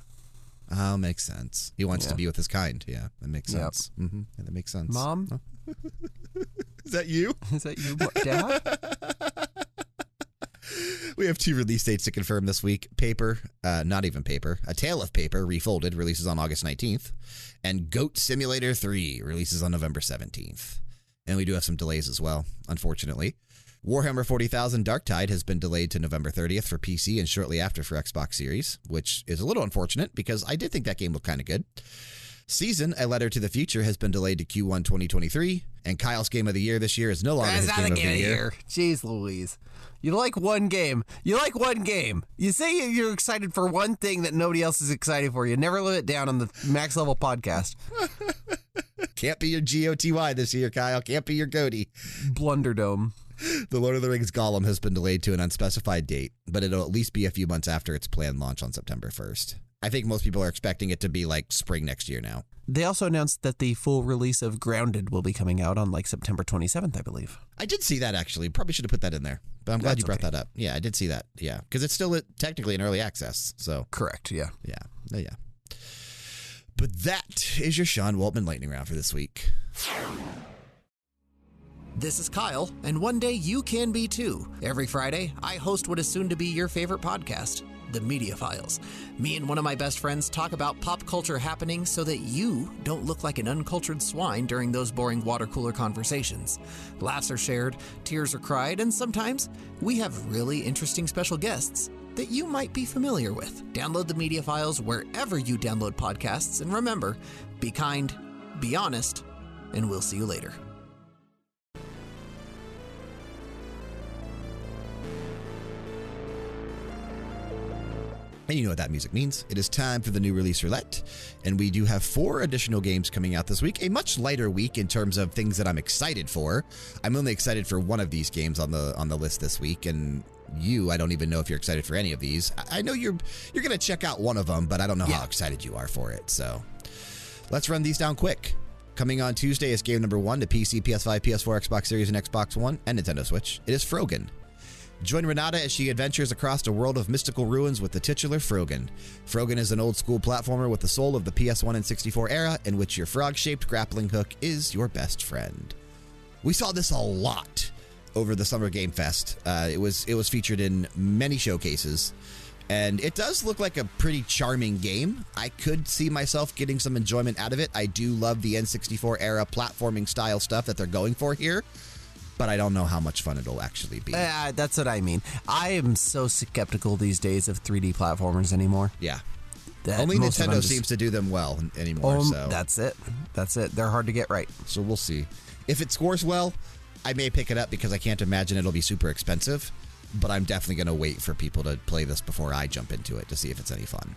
Oh, makes sense. He wants to be with his kind. Yeah, that makes Yep. sense. hmm Yeah, that makes sense. Mom, Is that you? is that you, Dad? We have two release dates to confirm this week. Paper, uh, not even Paper, A Tale of Paper, Refolded, releases on August 19th. And Goat Simulator 3 releases on November 17th. And we do have some delays as well, unfortunately. Warhammer 40,000 Dark Tide has been delayed to November 30th for PC and shortly after for Xbox Series, which is a little unfortunate because I did think that game looked kind of good. Season, A Letter to the Future, has been delayed to Q1 2023. And Kyle's Game of the Year this year is no longer That's his not Game the of game of the Year. year. Jeez Louise. You like one game. You like one game. You say you're excited for one thing that nobody else is excited for. You never live it down on the Max Level podcast. Can't be your GOTY this year, Kyle. Can't be your Goaty. Blunderdome. The Lord of the Rings Gollum has been delayed to an unspecified date, but it'll at least be a few months after its planned launch on September 1st. I think most people are expecting it to be like spring next year now. They also announced that the full release of Grounded will be coming out on like September 27th, I believe. I did see that actually. Probably should have put that in there, but I'm glad That's you brought okay. that up. Yeah, I did see that. Yeah, because it's still uh, technically in early access. So Correct, yeah. yeah, yeah. But that is your Sean Waltman lightning round for this week. This is Kyle, and one day you can be too. Every Friday, I host what is soon to be your favorite podcast, The Media Files. Me and one of my best friends talk about pop culture happenings so that you don't look like an uncultured swine during those boring water cooler conversations. Laughs are shared, tears are cried, and sometimes we have really interesting special guests that you might be familiar with. Download the Media Files wherever you download podcasts, and remember be kind, be honest, and we'll see you later. And you know what that music means. It is time for the new release roulette. And we do have four additional games coming out this week. A much lighter week in terms of things that I'm excited for. I'm only excited for one of these games on the on the list this week. And you, I don't even know if you're excited for any of these. I know you're you're gonna check out one of them, but I don't know how excited you are for it. So let's run these down quick. Coming on Tuesday is game number one to PC, PS5, PS4, Xbox Series, and Xbox One, and Nintendo Switch. It is Frogun. Join Renata as she adventures across a world of mystical ruins with the titular Frogun. Frogun is an old school platformer with the soul of the PS1 and 64 era, in which your frog shaped grappling hook is your best friend. We saw this a lot over the Summer Game Fest. Uh, it was it was featured in many showcases, And it does look like a pretty charming game. I could see myself getting some enjoyment out of it. I do love the N64 era platforming style stuff that they're going for here, but I don't know how much fun it'll actually be. Uh, that's what I mean. I am so skeptical these days of 3D platformers anymore. yeah. Only most of them Nintendo just- seems to do them well anymore. Um, so. That's it. That's it. They're hard to get right. So we'll see. If it scores well, I may pick it up because I can't imagine it'll be super expensive. But I'm definitely going to wait for people to play this before I jump into it to see if it's any fun.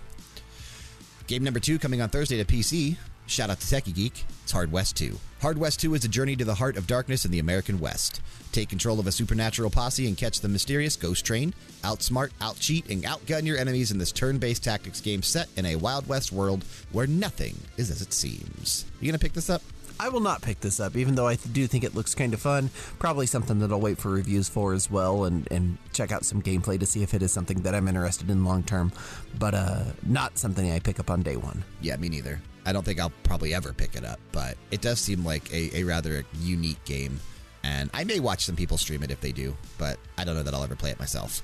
Game number two coming on Thursday to PC. Shout out to Techie Geek. It's Hard West 2. Hard West 2 is a journey to the heart of darkness in the American West. Take control of a supernatural posse and catch the mysterious Ghost Train. Outsmart, outcheat, and outgun your enemies in this turn based tactics game set in a Wild West world where nothing is as it seems. You to pick this up? I will not pick this up, even though I do think it looks kind of fun. Probably something that I'll wait for reviews for as well, and, and check out some gameplay to see if it is something that I'm interested in long term. But uh, not something I pick up on day one. Yeah, me neither. I don't think I'll probably ever pick it up, but it does seem like a, a rather unique game. And I may watch some people stream it if they do, but I don't know that I'll ever play it myself.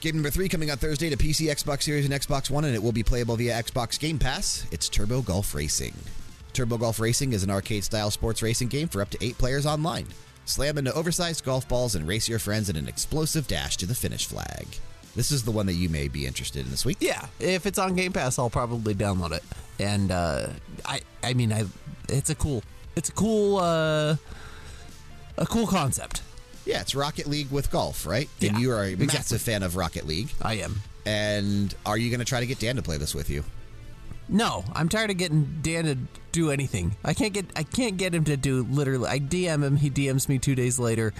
Game number three coming on Thursday to PC, Xbox Series, and Xbox One, and it will be playable via Xbox Game Pass. It's Turbo Golf Racing. Turbo Golf Racing is an arcade style sports racing game for up to eight players online. Slam into oversized golf balls and race your friends in an explosive dash to the finish flag. This is the one that you may be interested in this week. Yeah, if it's on Game Pass, I'll probably download it. And uh, I, I mean, I, it's a cool, it's a cool, uh, a cool concept. Yeah, it's Rocket League with golf, right? Yeah, and you are a exactly. massive fan of Rocket League. I am. And are you going to try to get Dan to play this with you? No, I'm tired of getting Dan to do anything. I can't get I can't get him to do literally. I DM him, he DMs me two days later.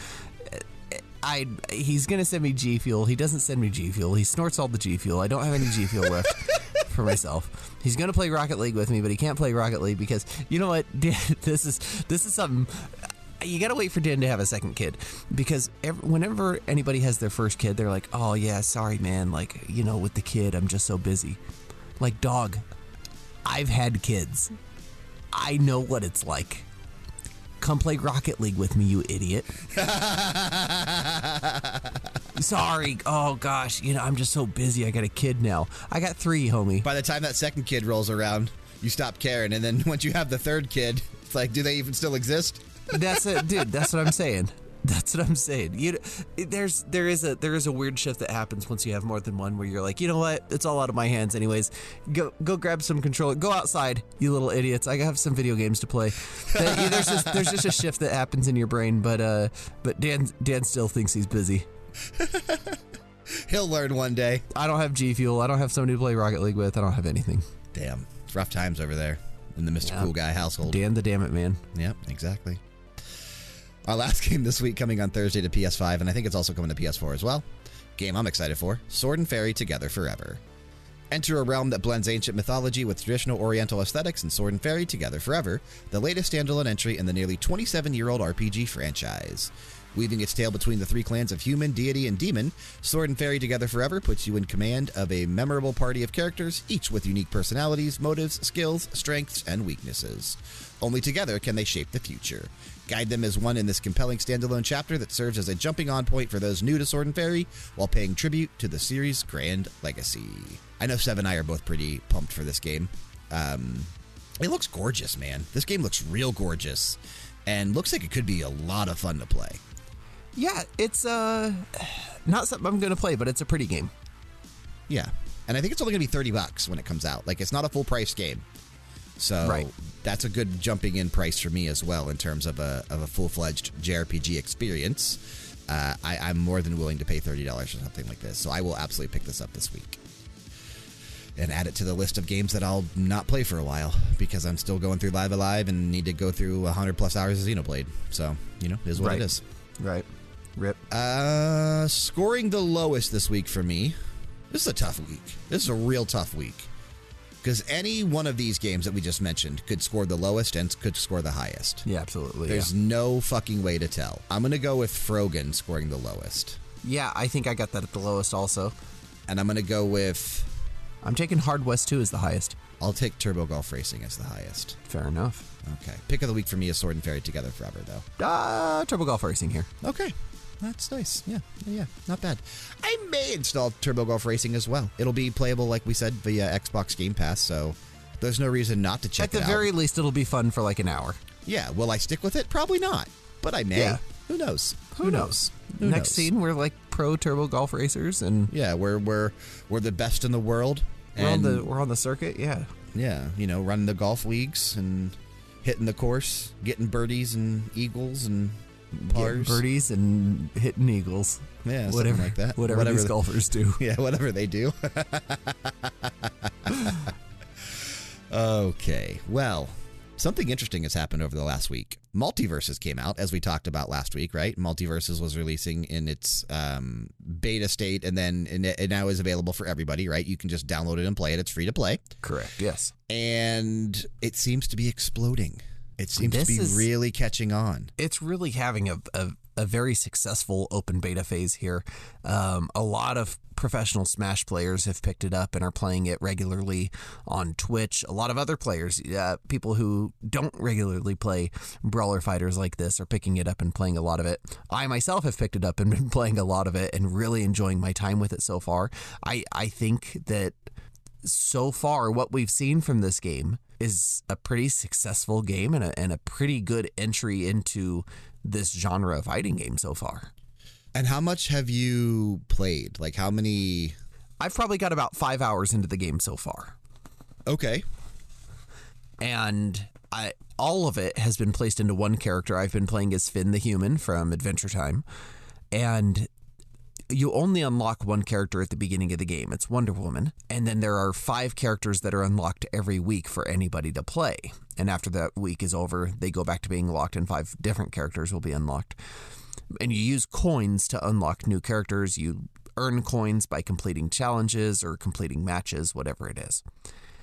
I he's gonna send me G Fuel. He doesn't send me G Fuel. He snorts all the G Fuel. I don't have any G Fuel left for myself. He's gonna play Rocket League with me, but he can't play Rocket League because you know what? This is this is something. You gotta wait for Dan to have a second kid because ev whenever anybody has their first kid, they're like, "Oh yeah, sorry man, like you know, with the kid, I'm just so busy." Like dog, I've had kids. I know what it's like. Come play Rocket League with me, you idiot. Sorry. Oh gosh, you know I'm just so busy. I got a kid now. I got three, homie. By the time that second kid rolls around, you stop caring. And then once you have the third kid, it's like, do they even still exist? That's it, dude. That's what I'm saying. That's what I'm saying. You, there's there is a there is a weird shift that happens once you have more than one, where you're like, you know what? It's all out of my hands, anyways. Go go grab some controller. Go outside, you little idiots. I have some video games to play. There's just there's just a shift that happens in your brain, but uh, but Dan Dan still thinks he's busy. He'll learn one day. I don't have G Fuel. I don't have somebody to play Rocket League with. I don't have anything. Damn, it's rough times over there in the Mr. Yeah. Cool Guy household. Dan the damn it man. Yep, exactly. Our last game this week coming on Thursday to PS5, and I think it's also coming to PS4 as well. Game I'm excited for Sword and Fairy Together Forever. Enter a realm that blends ancient mythology with traditional Oriental aesthetics and Sword and Fairy Together Forever, the latest standalone entry in the nearly 27 year old RPG franchise. Weaving its tale between the three clans of human, deity, and demon, Sword and Fairy Together Forever puts you in command of a memorable party of characters, each with unique personalities, motives, skills, strengths, and weaknesses. Only together can they shape the future. Guide them as one in this compelling standalone chapter that serves as a jumping on point for those new to Sword and Fairy while paying tribute to the series' grand legacy. I know Sev and I are both pretty pumped for this game. Um, it looks gorgeous, man. This game looks real gorgeous and looks like it could be a lot of fun to play. Yeah, it's uh not something I'm gonna play, but it's a pretty game. Yeah. And I think it's only going to be 30 bucks when it comes out. Like, it's not a full price game. So Right. that's a good jumping in price for me as well in terms of a, of a full fledged JRPG experience. Uh, I, I'm more than willing to pay $30 or something like this. So I will absolutely pick this up this week. And add it to the list of games that I'll not play for a while because I'm still going through Live A Live and need to go through 100 plus hours of Xenoblade. So, you know, it is what Right. it is. Right. Rip. Uh, scoring the lowest this week for me. This is a tough week. This is a real tough week. Because any one of these games that we just mentioned could score the lowest and could score the highest. Yeah, absolutely. There's no fucking way to tell. I'm going to go with Frogun scoring the lowest. yeah. yeah, I think I got that at the lowest also. And I'm going to go with. I'm taking Hard West 2 as the highest. I'll take Turbo Golf Racing as the highest. Fair enough. Okay. Pick of the week for me is Sword and Fairy Together Forever, though. Uh, Turbo Golf Racing here. Okay. That's nice. Yeah, yeah, not bad. I may install Turbo Golf Racing as well. It'll be playable, like we said, via Xbox Game Pass. So there's no reason not to check it out. At the very least, it'll be fun for like an hour. Yeah, will I stick with it? Probably not, but I may. Yeah. Who knows? Who knows? Who Next knows? scene, we're like pro turbo golf racers, and Yeah, we're we're we're the best in the world. we're on the we're on the circuit. Yeah, yeah, you know, running the golf leagues and hitting the course, getting birdies and eagles and Getting pars. birdies and hitting eagles. Yeah, something whatever like that. Whatever, Whatever these the- golfers do. Yeah, whatever they do. okay, well, something interesting has happened over the last week. MultiVersus came out, as we talked about last week, right? MultiVersus was releasing in its um, beta state, and then and it, it now is available for everybody, right? You can just download it and play it. It's free to play, Correct. Yes. and it seems to be exploding. It seems This to be is- really catching on. it's really having a, a, a very successful open beta phase here. Um, a lot of professional Smash players have picked it up and are playing it regularly on Twitch. A lot of other players, uh, people who don't regularly play brawler fighters like this, are picking it up and playing a lot of it. I myself have picked it up and been playing a lot of it and really enjoying my time with it so far. I, I think that so far, what we've seen from this game is a pretty successful game and a, and a pretty good entry into this genre of fighting game so far. And how much have you played? Like, how many? I've probably got about five hours into the game so far. Okay, And I all of it has been placed into one character. I've been playing as Finn the human from Adventure Time. And you only unlock one character at the beginning of the game. It's Wonder Woman. And then there are five characters that are unlocked every week for anybody to play. And after that week is over, they go back to being locked, and five different characters will be unlocked. And you use coins to unlock new characters. You earn coins by completing challenges or completing matches, whatever it is.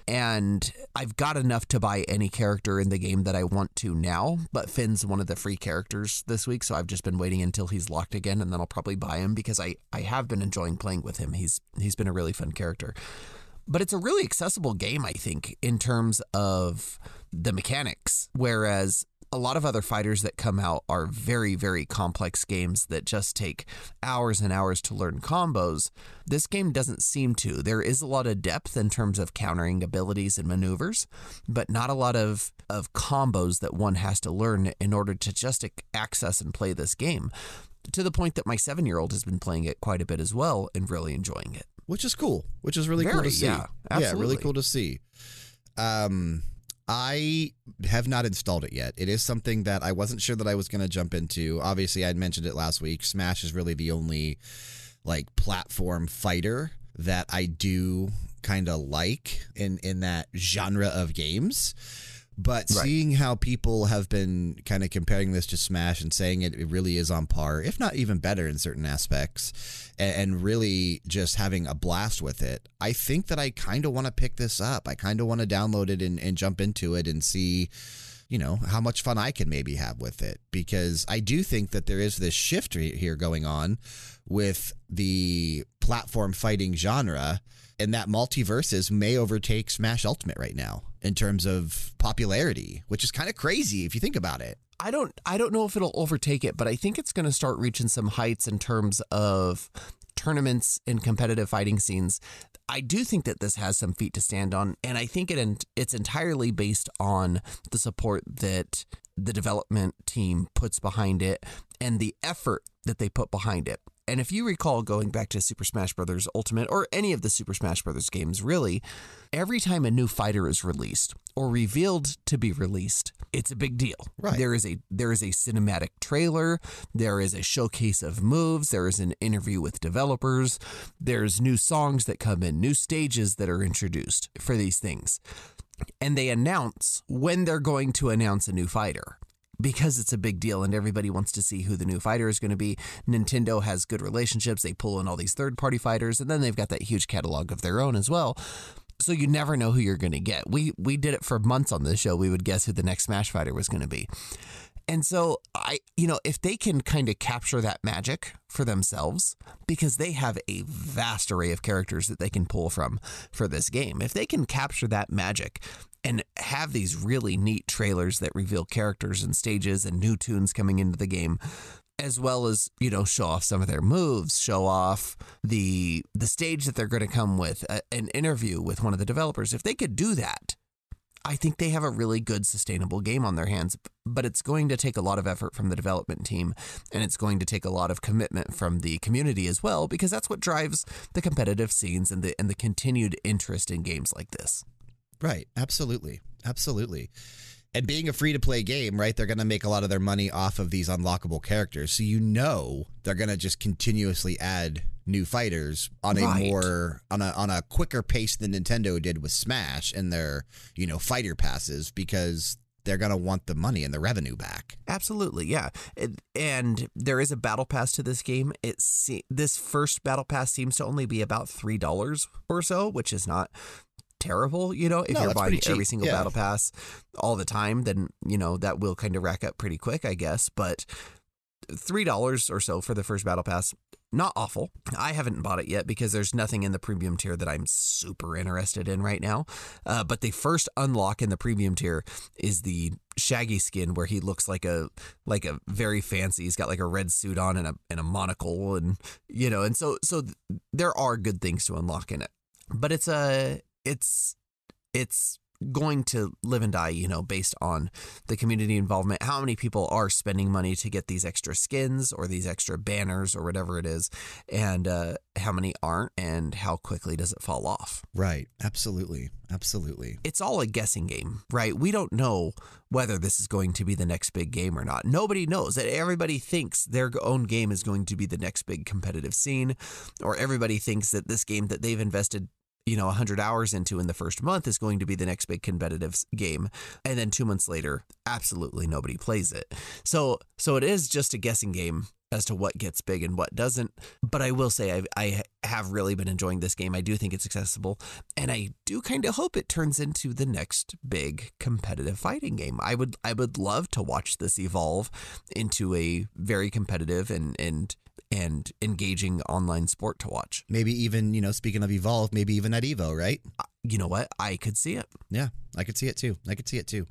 And I've got enough to buy any character in the game that I want to now, but Finn's one of the free characters this week, so I've just been waiting until he's locked again and then I'll probably buy him because I, I have been enjoying playing with him. He's he's been a really fun character. But it's a really accessible game, I think, in terms of the mechanics. Whereas a lot of other fighters that come out are very, very complex games that just take hours and hours to learn combos. This game doesn't seem to. There is a lot of depth in terms of countering abilities and maneuvers, but not a lot of, of combos that one has to learn in order to just access and play this game. To the point that my seven year old has been playing it quite a bit as well and really enjoying it. which is cool, which is really cool to see. yeah, yeah, really cool to see. Um, I have not installed it yet. It is something that I wasn't sure that I was going to jump into. Obviously, I'd mentioned it last week. Smash is really the only like platform fighter that I do kind of like in in that genre of games. But Right. seeing how people have been kind of comparing this to Smash and saying it, it really is on par, if not even better in certain aspects, and, and really just having a blast with it, I think that I kind of want to pick this up. I kind of want to download it and, and jump into it and see, you know, how much fun I can maybe have with it. Because I do think that there is this shift re- here going on with the platform fighting genre and that MultiVersus may overtake Smash Ultimate right now in terms of popularity, which is kind of crazy if you think about it. I don't I don't know if it'll overtake it, but I think it's going to start reaching some heights in terms of tournaments and competitive fighting scenes. I do think that this has some feet to stand on, and I think it it's entirely based on the support that the development team puts behind it and the effort that they put behind it. And if you recall going back to Super Smash Bros. Ultimate or any of the Super Smash Bros. games, really, every time a new fighter is released or revealed to be released, it's a big deal. Right. There is a there is a cinematic trailer, there is a showcase of moves, there is an interview with developers, there's new songs that come in, new stages that are introduced for these things. And they announce when they're going to announce a new fighter because it's a big deal and everybody wants to see who the new fighter is going to be. Nintendo has good relationships. They pull in all these third party fighters and then they've got that huge catalog of their own as well. So you never know who you're going to get. We we did it for months on this show. We would guess who the next Smash fighter was going to be. And so I you know, if they can kind of capture that magic for themselves because they have a vast array of characters that they can pull from for this game. If they can capture that magic and have these really neat trailers that reveal characters and stages and new tunes coming into the game, as well as you know show off some of their moves show off the the stage that they're going to come with a, an interview with one of the developers if they could do that i think they have a really good sustainable game on their hands but it's going to take a lot of effort from the development team and it's going to take a lot of commitment from the community as well because that's what drives the competitive scenes and the and the continued interest in games like this Right. Absolutely. Absolutely. And being a free to play game, right? They're going to make a lot of their money off of these unlockable characters. So you know they're going to just continuously add new fighters on a Right. more on a on a quicker pace than Nintendo did with Smash and their, you know, fighter passes because they're going to want the money and the revenue back. Absolutely, yeah. And there is a battle pass to this game. It se- this first battle pass seems to only be about three dollars or so, which is not terrible. You know, if No, you're buying every single yeah. battle pass all the time, then you know that will kind of rack up pretty quick, I guess. But three dollars or so for the first battle pass. Not awful. I haven't bought it yet because there's nothing in the premium tier that I'm super interested in right now. Uh, but the first unlock in the premium tier is the Shaggy skin, where he looks like a like a very fancy. He's got like a red suit on and a and a monocle, and you know, and so so th- there are good things to unlock in it. But it's a it's it's going to live and die, you know, based on the community involvement. How many people are spending money to get these extra skins or these extra banners or whatever it is, and uh, how many aren't, and how quickly does it fall off? Right. Absolutely. Absolutely. It's all a guessing game, right? We don't know whether this is going to be the next big game or not. Nobody knows. Everybody thinks their own game is going to be the next big competitive scene, or everybody thinks that this game that they've invested you know 100 hours into in the first month is going to be the next big competitive game. And then 2 months later absolutely nobody plays it. So so it is just a guessing game as to what gets big and what doesn't. But i will say i i have really been enjoying this game. I do think it's accessible. And i do kind of hope it turns into the next big competitive fighting game. I would i would love to watch this evolve into a very competitive and and and engaging online sport to watch Maybe even, you know, speaking of Evolve, maybe even at Evo, right? you know what i could see it Yeah, I could see it too. I could see it too.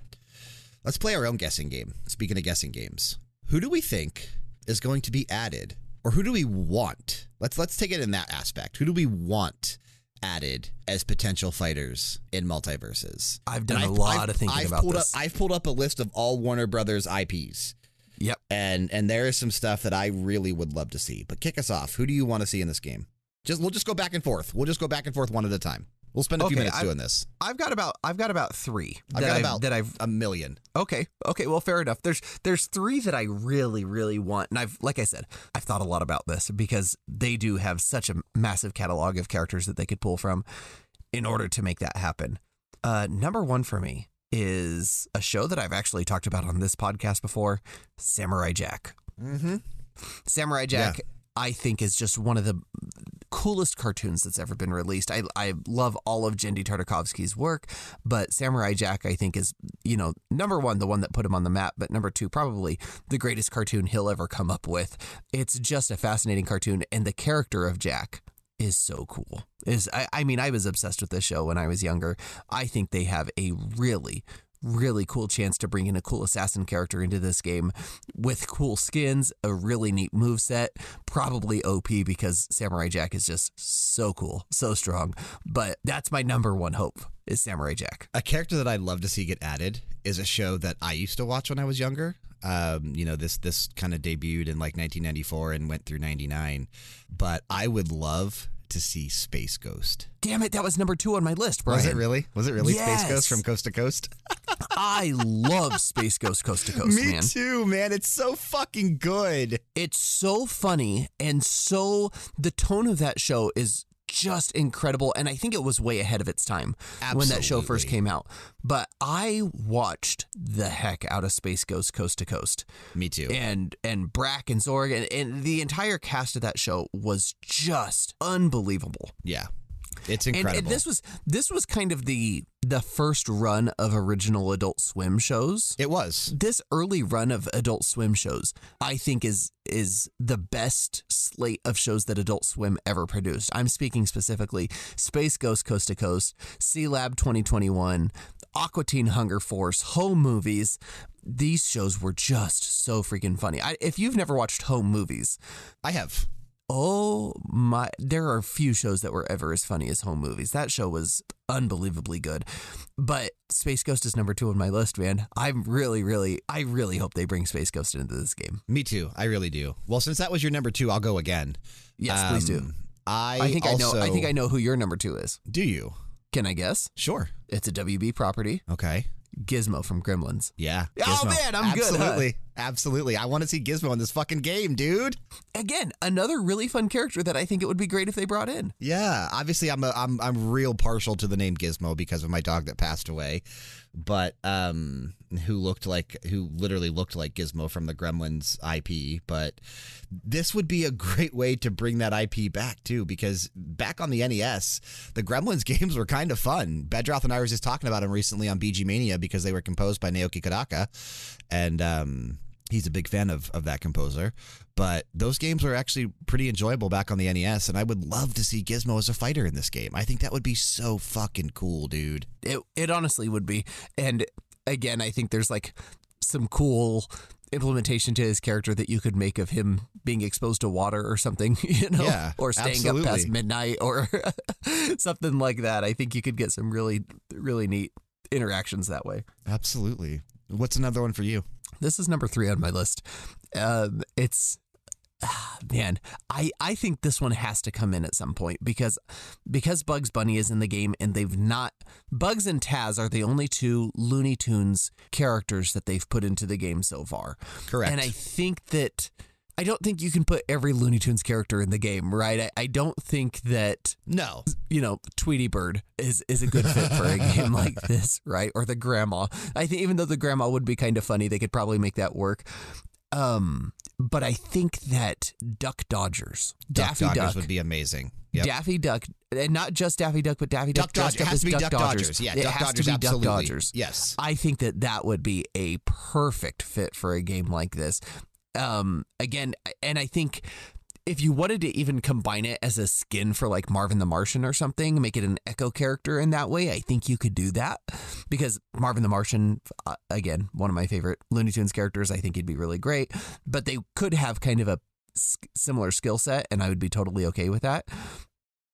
Let's play our own guessing game. Speaking of guessing games, who do we think is going to be added, or who do we want? Let's let's take it in that aspect. Who do we want added as potential fighters in MultiVersus? I've done And a lot I've- of thinking I've about pulled this. Up, I've pulled up a list of all Warner Brothers IPs, Yep. and and there is some stuff that I really would love to see. But kick us off. Who do you want to see in this game? Just we'll just go back and forth. We'll just go back and forth one at a time. We'll spend a few minutes I- doing this. I've got about I've got about three I've got I've, about that I've a million. okay okay well fair enough. There's there's three that I really really want, and I've like I said I've thought a lot about this because they do have such a massive catalog of characters that they could pull from in order to make that happen. Uh, number one for me is a show that I've actually talked about on this podcast before, Samurai Jack. Mm-hmm. Samurai Jack, I think, is just one of the coolest cartoons that's ever been released. I, I love all of Genndy Tartakovsky's work, but Samurai Jack, I think, is, you know, number one, the one that put him on the map, but number two, probably the greatest cartoon he'll ever come up with. It's just a fascinating cartoon, and the character of Jack is so cool. Is I, I mean, I was obsessed with this show when I was younger. I think they have a really, really cool chance to bring in a cool assassin character into this game with cool skins, a really neat move set, probably OP because Samurai Jack is just so cool, so strong. But that's my number one hope is Samurai Jack. A character that I'd love to see get added is a show that I used to watch when I was younger. Um, you know, this this kind of debuted in like 1994 and went through 99. But I would love to see Space Ghost. Damn it, that was number two on my list, Bryan. Was it really? Was it really Space Ghost from Coast to Coast? I love Space Ghost Coast to Coast, Me man. too, man. It's so fucking good. It's so funny and so the tone of that show is just incredible and I think it was way ahead of its time when that show first came out. But I watched the heck out of Space Ghost Coast to Coast. Me too. And and Brak and Zorak and, and the entire cast of that show was just unbelievable. yeah. It's incredible. and this was this was kind of the the first run of original Adult Swim shows it was. this early run of Adult Swim shows, I think is is the best slate of shows that Adult Swim ever produced. I'm speaking specifically Space Ghost Coast to Coast, Sealab 2021, Aqua Teen Hunger Force, Home Movies, these shows were just so freaking funny. I, if you've never watched home movies, I have. Oh my, there are few shows that were ever as funny as home movies. That show was unbelievably good. But Space Ghost is number two on my list, man. I'm really, really, I really hope they bring Space Ghost into this game. Me too. I really do. Well, since that was your number two, I'll go again. Yes, please do. Um, I, I think also, I know. I think I know who your number two is. Do you? Can I guess? Sure. It's a WB property. Okay. Gizmo from Gremlins. Yeah. Oh, man, I'm good, huh? Absolutely. I want to see Gizmo in this fucking game, dude. Again, another really fun character that I think it would be great if they brought in. Yeah. Obviously, I'm a, I'm I'm real partial to the name Gizmo because of my dog that passed away, but um, who looked like who literally looked like Gizmo from the Gremlins IP. But this would be a great way to bring that IP back too, because back on the NES, the Gremlins games were kind of fun. Bedroth and I were just talking about them recently on BG Mania because they were composed by Naoki Kodaka, and um, he's a big fan of of that composer. But those games were actually pretty enjoyable back on the NES, and I would love to see Gizmo as a fighter in this game. I think that would be so fucking cool, dude. It it honestly would be. And again, I think there's like some cool implementation to his character that you could make of him being exposed to water or something, you know, Yeah, or staying up past midnight or something like that. I think you could get some really really neat interactions that way. Absolutely. What's another one for you? This is number three on my list. Um, it's ah, man, I I think this one has to come in at some point because because Bugs Bunny is in the game and they've not Bugs and Taz are the only two Looney Tunes characters that they've put into the game so far. Correct. And I think that I don't think you can put every Looney Tunes character in the game, right? I, I don't think that no. you know, Tweety Bird is is a good fit for a game like this, right? Or the grandma. I think even though the grandma would be kind of funny, they could probably make that work. Um, but I think that Duck Dodgers, Duck Daffy Dodgers Duck, would be amazing. Yep. Daffy Duck, and not just Daffy Duck, but Daffy Duck Duck Dodgers. It has to be Duck, Duck Dodgers. Yeah, it Duck has Dodgers. to be absolutely. Duck Dodgers. Yes. I think that that would be a perfect fit for a game like this. Um, again, and I think if you wanted to even combine it as a skin for like Marvin the Martian or something, make it an Echo character in that way, I think you could do that because Marvin the Martian, uh, again, one of my favorite Looney Tunes characters. I think he'd be really great, but they could have kind of a similar skill set, and I would be totally okay with that.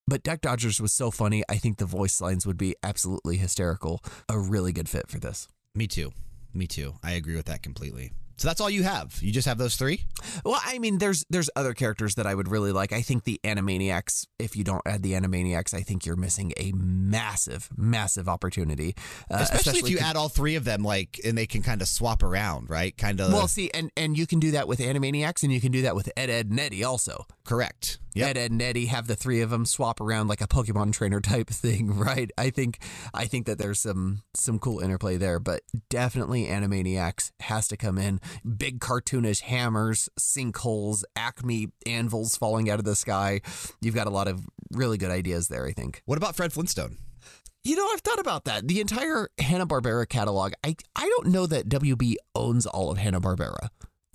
But Duck Dodgers was so funny. I think the voice lines would be absolutely hysterical. A really good fit for this. Me too. Me too. I agree with that completely. So that's all you have. You just have those three? Well, I mean, there's there's other characters that I would really like. I think the Animaniacs. If you don't add the Animaniacs, I think you're missing a massive, massive opportunity. Uh, especially, if you con- add all three of them, like, and they can kind of swap around, right? Kind of. Well, see, and and you can do that with Animaniacs, and you can do that with Ed, Edd, and Eddy also. correct. Yep. Ed, Edd, and Eddy have the three of them swap around like a Pokemon trainer type thing, right? I think I think that there's some some cool interplay there, but definitely Animaniacs has to come in. Big cartoonish hammers, sinkholes, Acme anvils falling out of the sky. You've got a lot of really good ideas there, I think. What about Fred Flintstone? You know, I've thought about that. The entire Hanna-Barbera catalog, I I don't know that WB owns all of Hanna-Barbera.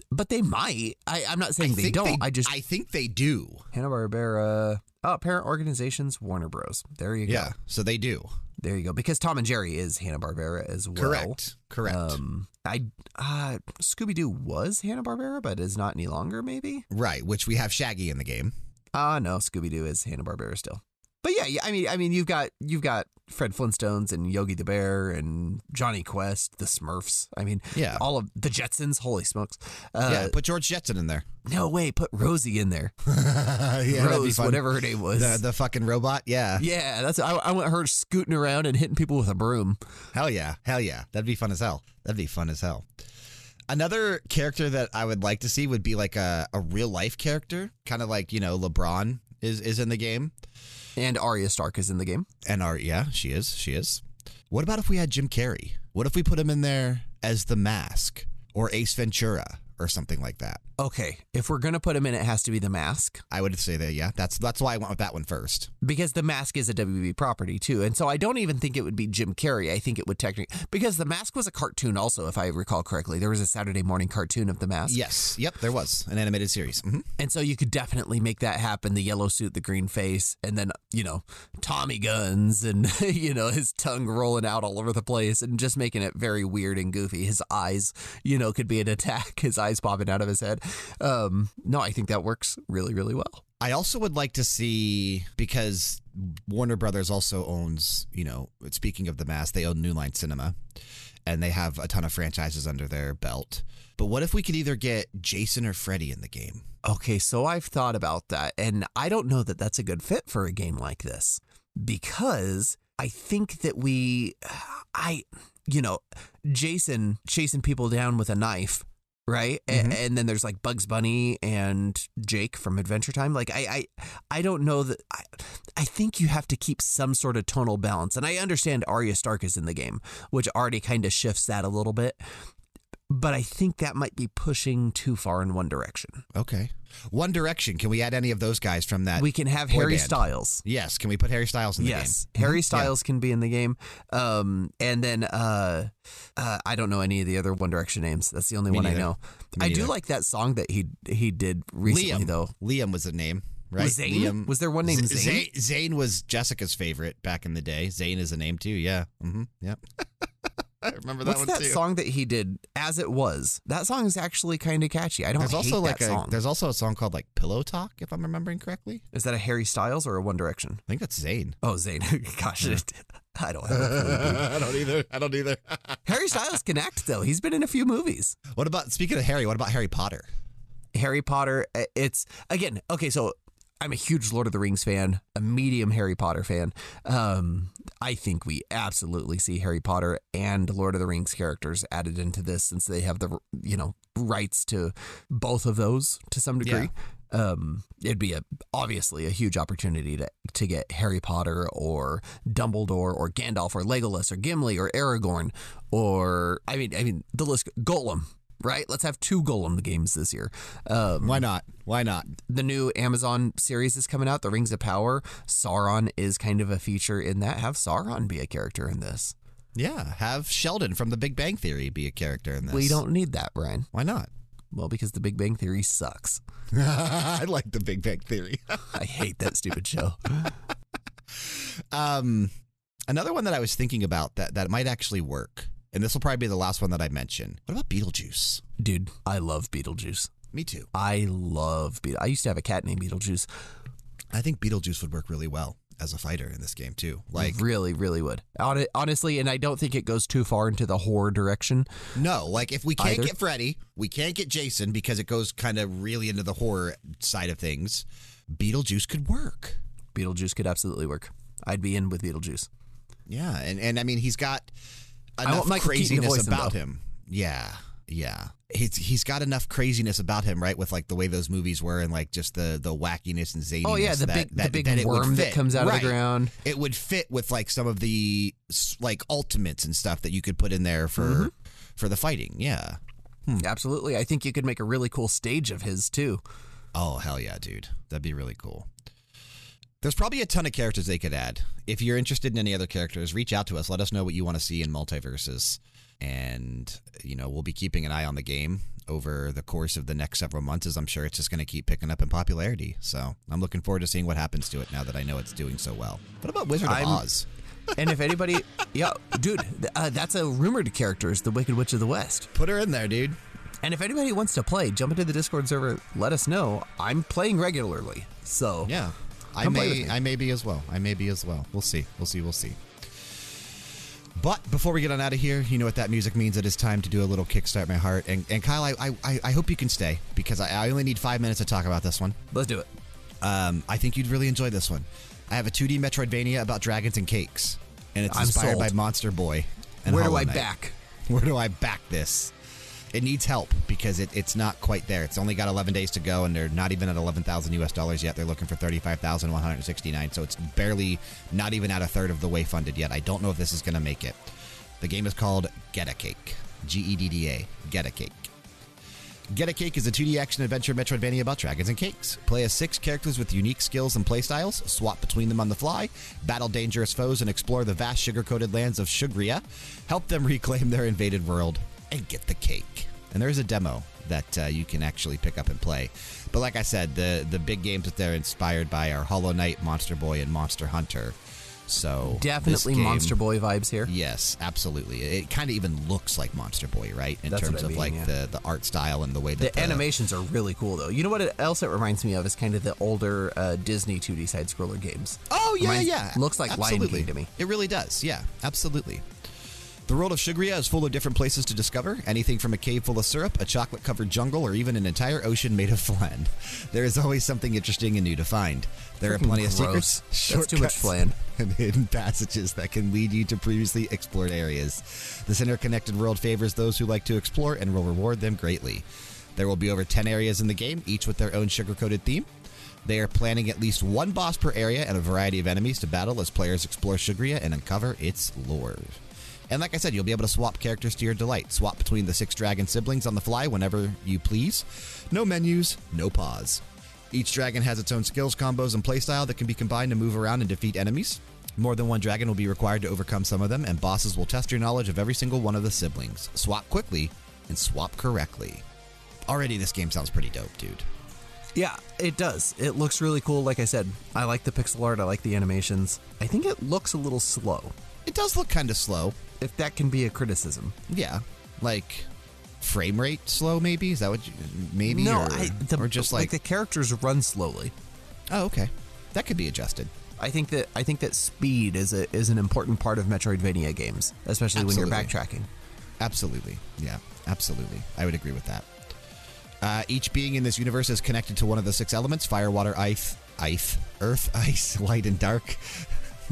But they might. I, I'm not saying I they don't. I just I think they do. Hanna Barbera. Oh, parent organizations, Warner Bros. There you go. Yeah. So they do. There you go. Because Tom and Jerry is Hanna Barbera as well. Correct. Correct. Um, I uh, Scooby Doo was Hanna Barbera, but is not any longer. Maybe. right. Which we have Shaggy in the game. Ah, no, Scooby Doo is Hanna Barbera still. But yeah, I mean, I mean, you've got you've got Fred Flintstones and Yogi the Bear and Jonny Quest, the Smurfs. I mean, Yeah. all of the Jetsons. Holy smokes! Uh, yeah. Put George Jetson in there. No way, put Rosie in there. yeah. Rose, whatever her name was. The, the fucking robot. Yeah. Yeah, that's I, I want her scooting around and hitting people with a broom. Hell yeah. Hell yeah. That'd be fun as hell. That'd be fun as hell. Another character that I would like to see would be like a, a real life character, kind of like, you know, LeBron is, is in the game. And Arya Stark is in the game. And our, yeah, she is. She is. What about if we had Jim Carrey? What if we put him in there as the mask or Ace Ventura, or something like that. Okay, if we're gonna put him in, it has to be the mask I would say that, yeah. That's that's why I went with that one first. because the mask is a WB property too, and so I don't even think it would be Jim Carrey. I think it would technically because the mask was a cartoon also, if I recall correctly. There was a Saturday morning cartoon of the mask. Yes. Yep, there was an animated series. hmm And so you could definitely make that happen. The yellow suit, the green face, and then, you know, Tommy guns and, you know, his tongue rolling out all over the place and just making it very weird and goofy. His eyes, you know, could be an attack, his eyes popping out of his head. Um, no, I think that works really, really well. I also would like to see because Warner Brothers also owns, you know, speaking of the mask, they own New Line Cinema and they have a ton of franchises under their belt. But what if we could either get Jason or Freddy in the game? Okay, so I've thought about that, and I don't know that that's a good fit for a game like this because I think that we, I, you know, Jason chasing people down with a knife. Right, A- Mhm. and, then there's like Bugs Bunny and Jake from Adventure Time. Like I, I, I don't know that. I, I think you have to keep some sort of tonal balance, and I understand Arya Stark is in the game, which already kind of shifts that a little bit. But I think that might be pushing too far in one direction. Okay. One Direction. Can we add any of those guys from that? we can have Harry band. Styles. yes. Can we put Harry Styles in the yes, game? Harry Mhm. Styles can be in the game. Um, and then uh, uh, I don't know any of the other One Direction names. That's the only Me one I know. Me I do like that song that he he did recently Liam. though. Liam was the name, right? Was Zayn? Liam. Was there one named Z- Zayn? Zayn? Zayn was Jessica's favorite back in the day. Zane is a name too. Yeah. Mm-hmm. Yep. I remember that What's one that too. song that he did? As it was. That song is actually kind of catchy. I don't There's hate also like that a song. there's also a song called like Pillow Talk, if I'm remembering correctly. Is that a Harry Styles or a One Direction? I think that's Zayn. Oh, Zayn. Gosh, it, I don't have a clue. I don't either. I don't either. Harry Styles can act though. He's been in a few movies. what about speaking of Harry? What about Harry Potter? Harry Potter. uh, It's again okay. So I'm a huge Lord of the Rings fan, a medium Harry Potter fan. Um, I think we absolutely see Harry Potter and Lord of the Rings characters added into this since they have the you know rights to both of those to some degree. Um, it'd be a obviously a huge opportunity to to get Harry Potter or Dumbledore or Gandalf or Legolas or Gimli or Aragorn or I mean I mean the list Gollum. Right, let's have two Gollum games this year. Um, Why not? Why not? the new Amazon series is coming out, The Rings of Power. Sauron is kind of a feature in that. Have Sauron be a character in this. Yeah, have Sheldon from The Big Bang Theory be a character in this. We don't need that, Bryan. Why not? Well, because The Big Bang Theory sucks. I like The Big Bang Theory. I hate that stupid show. Um, another one that I was thinking about that that might actually work, and this will probably be the last one that I mention. What about Beetlejuice? Dude, I love Beetlejuice. Me too. I love Beetlejuice. I used to have a cat named Beetlejuice. I think Beetlejuice would work really well as a fighter in this game too. Like, really, really would. Honestly, and I don't think it goes too far into the horror direction. no, like if we can't Either. get Freddy, we can't get Jason because it goes kind of really into the horror side of things. Beetlejuice could work. Beetlejuice could absolutely work. I'd be in with Beetlejuice. Yeah, and and I mean he's got enough want Michael Keaton to craziness voice him, about him. Yeah, yeah. He's he's got enough craziness about him, right? With like the way those movies were, and like just the the wackiness and zaniness. Oh yeah, the that, big that, the big that worm that comes out Right. of the ground. It would fit with like some of the like ultimates and stuff that you could put in there for Mm-hmm. for the fighting. Yeah. Absolutely. I think you could make a really cool stage of his too. Oh hell yeah, dude. That'd be really cool. There's probably a ton of characters they could add. If you're interested in any other characters, reach out to us. Let us know what you want to see in MultiVersus. And, you know, we'll be keeping an eye on the game over the course of the next several months, as I'm sure it's just going to keep picking up in popularity. So I'm looking forward to seeing what happens to it now that I know it's doing so well. What about Wizard of I'm- Oz? And if anybody, yeah, dude, uh, that's a rumored character is the Wicked Witch of the West. Put her in there, dude. And if anybody wants to play, jump into the Discord server. Let us know. I'm playing regularly, so Yeah. I Come may. I may be as well. I may be as well. We'll see. We'll see. We'll see. But before we get on out of here, you know what that music means. It is time to do a little kickstart my heart. And, and Kyle, I, I, I hope you can stay because I, I only need five minutes to talk about this one. let's do it. Um, I think you'd really enjoy this one. I have a 2D Metroidvania about dragons and cakes, and it's I'm inspired sold. by Monster Boy. Where do I Knight. back? Where do I back this? It needs help because it, it's not quite there. It's only got 11 days to go, and they're not even at 11,000 US dollars yet. They're looking for 35,169, so it's barely not even at a third of the way funded yet. I don't know if this is going to make it. The game is called Gedda Cake, G E D D A, Gedda Cake. Gedda Cake is a 2D action adventure Metroidvania about dragons and cakes. Play as six characters with unique skills and playstyles, swap between them on the fly, battle dangerous foes, and explore the vast sugar coated lands of Shugria. Help them reclaim their invaded world and get the cake. And there is a demo that uh, you can actually pick up and play. But like I said, the, the big games that they're inspired by are Hollow Knight, Monster Boy, and Monster Hunter. So Definitely game- Monster Boy vibes here. Yes, absolutely. It kind of even looks like Monster Boy, right? In That's terms I of mean, like yeah. the, the art style and the way that The animations are really cool, though. You know what it, else it reminds me of is kind of the older uh, Disney 2D side scroller games. Oh yeah, Reminds- yeah. looks like Lion Absolutely. King to me. It really does. Yeah, absolutely. The world of Shugria is full of different places to discover. Anything from a cave full of syrup, a chocolate covered jungle, or even an entire ocean made of flan. There is always something interesting and new to find. There are plenty of gross. secrets, That's too much shortcuts, flan. and hidden passages that can lead you to previously explored areas. This interconnected world favors those who like to explore and will reward them greatly. There will be over 10 areas in the game, each with their own sugar coated theme. They are planning at least one boss per area and a variety of enemies to battle as players explore Shugria and uncover its lore. And like I said, you'll be able to swap characters to your delight. Swap between the six dragon siblings on the fly whenever you please. No menus, no pause. Each dragon has its own skills, combos, and playstyle that can be combined to move around and defeat enemies. More than one dragon will be required to overcome some of them, and bosses will test your knowledge of every single one of the siblings. Swap quickly and swap correctly. Already, this game sounds pretty dope, dude. Yeah, it does. It looks really cool. Like I said, I like the pixel art. I like the animations. I think it looks a little slow. It does look kind of slow. If that can be a criticism. Yeah, like frame rate slow. Maybe is that what? You, maybe no, or, I, the, or just like, the characters run slowly. oh, okay, that could be adjusted. I think that I think that speed is a is an important part of Metroidvania games, especially when you're backtracking. Absolutely, yeah, absolutely. I would agree with that. Uh, each being in this universe is connected to one of the six elements: fire, water, ice, ice, earth, ice, light, and dark.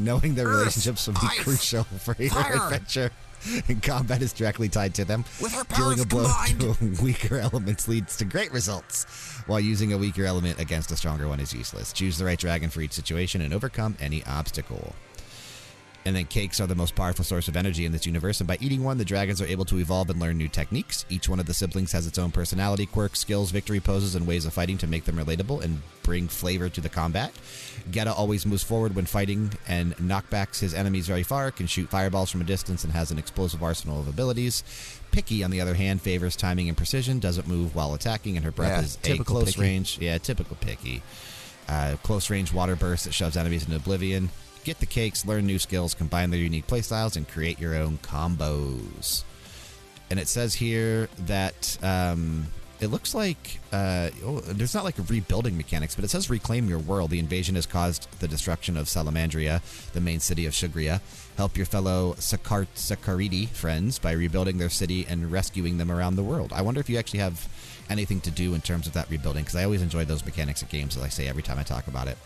Knowing their Earth, relationships will be ice, crucial for your fire. adventure. And combat is directly tied to them. With our Dealing a blow to weaker elements leads to great results, while using a weaker element against a stronger one is useless. Choose the right dragon for each situation and overcome any obstacle. And then cakes are the most powerful source of energy in this universe, and by eating one, the dragons are able to evolve and learn new techniques. Each one of the siblings has its own personality, quirks, skills, victory poses, and ways of fighting to make them relatable and bring flavor to the combat. Gedda always moves forward when fighting and knockbacks his enemies very far, can shoot fireballs from a distance, and has an explosive arsenal of abilities. Picky, on the other hand, favors timing and precision, doesn't move while attacking, and her breath Yeah, is a close Picky. range. Yeah, typical Picky. Uh, close range water burst that shoves enemies into oblivion. Get the cakes, learn new skills, combine their unique playstyles, and create your own combos. And it says here that um, it looks like uh, oh, there's not like rebuilding mechanics, but it says reclaim your world. The invasion has caused the destruction of Salamandria, the main city of Shugria. Help your fellow Sakar- Sakaridi friends by rebuilding their city and rescuing them around the world. I wonder if you actually have anything to do in terms of that rebuilding, because I always enjoy those mechanics of games, as I say every time I talk about it.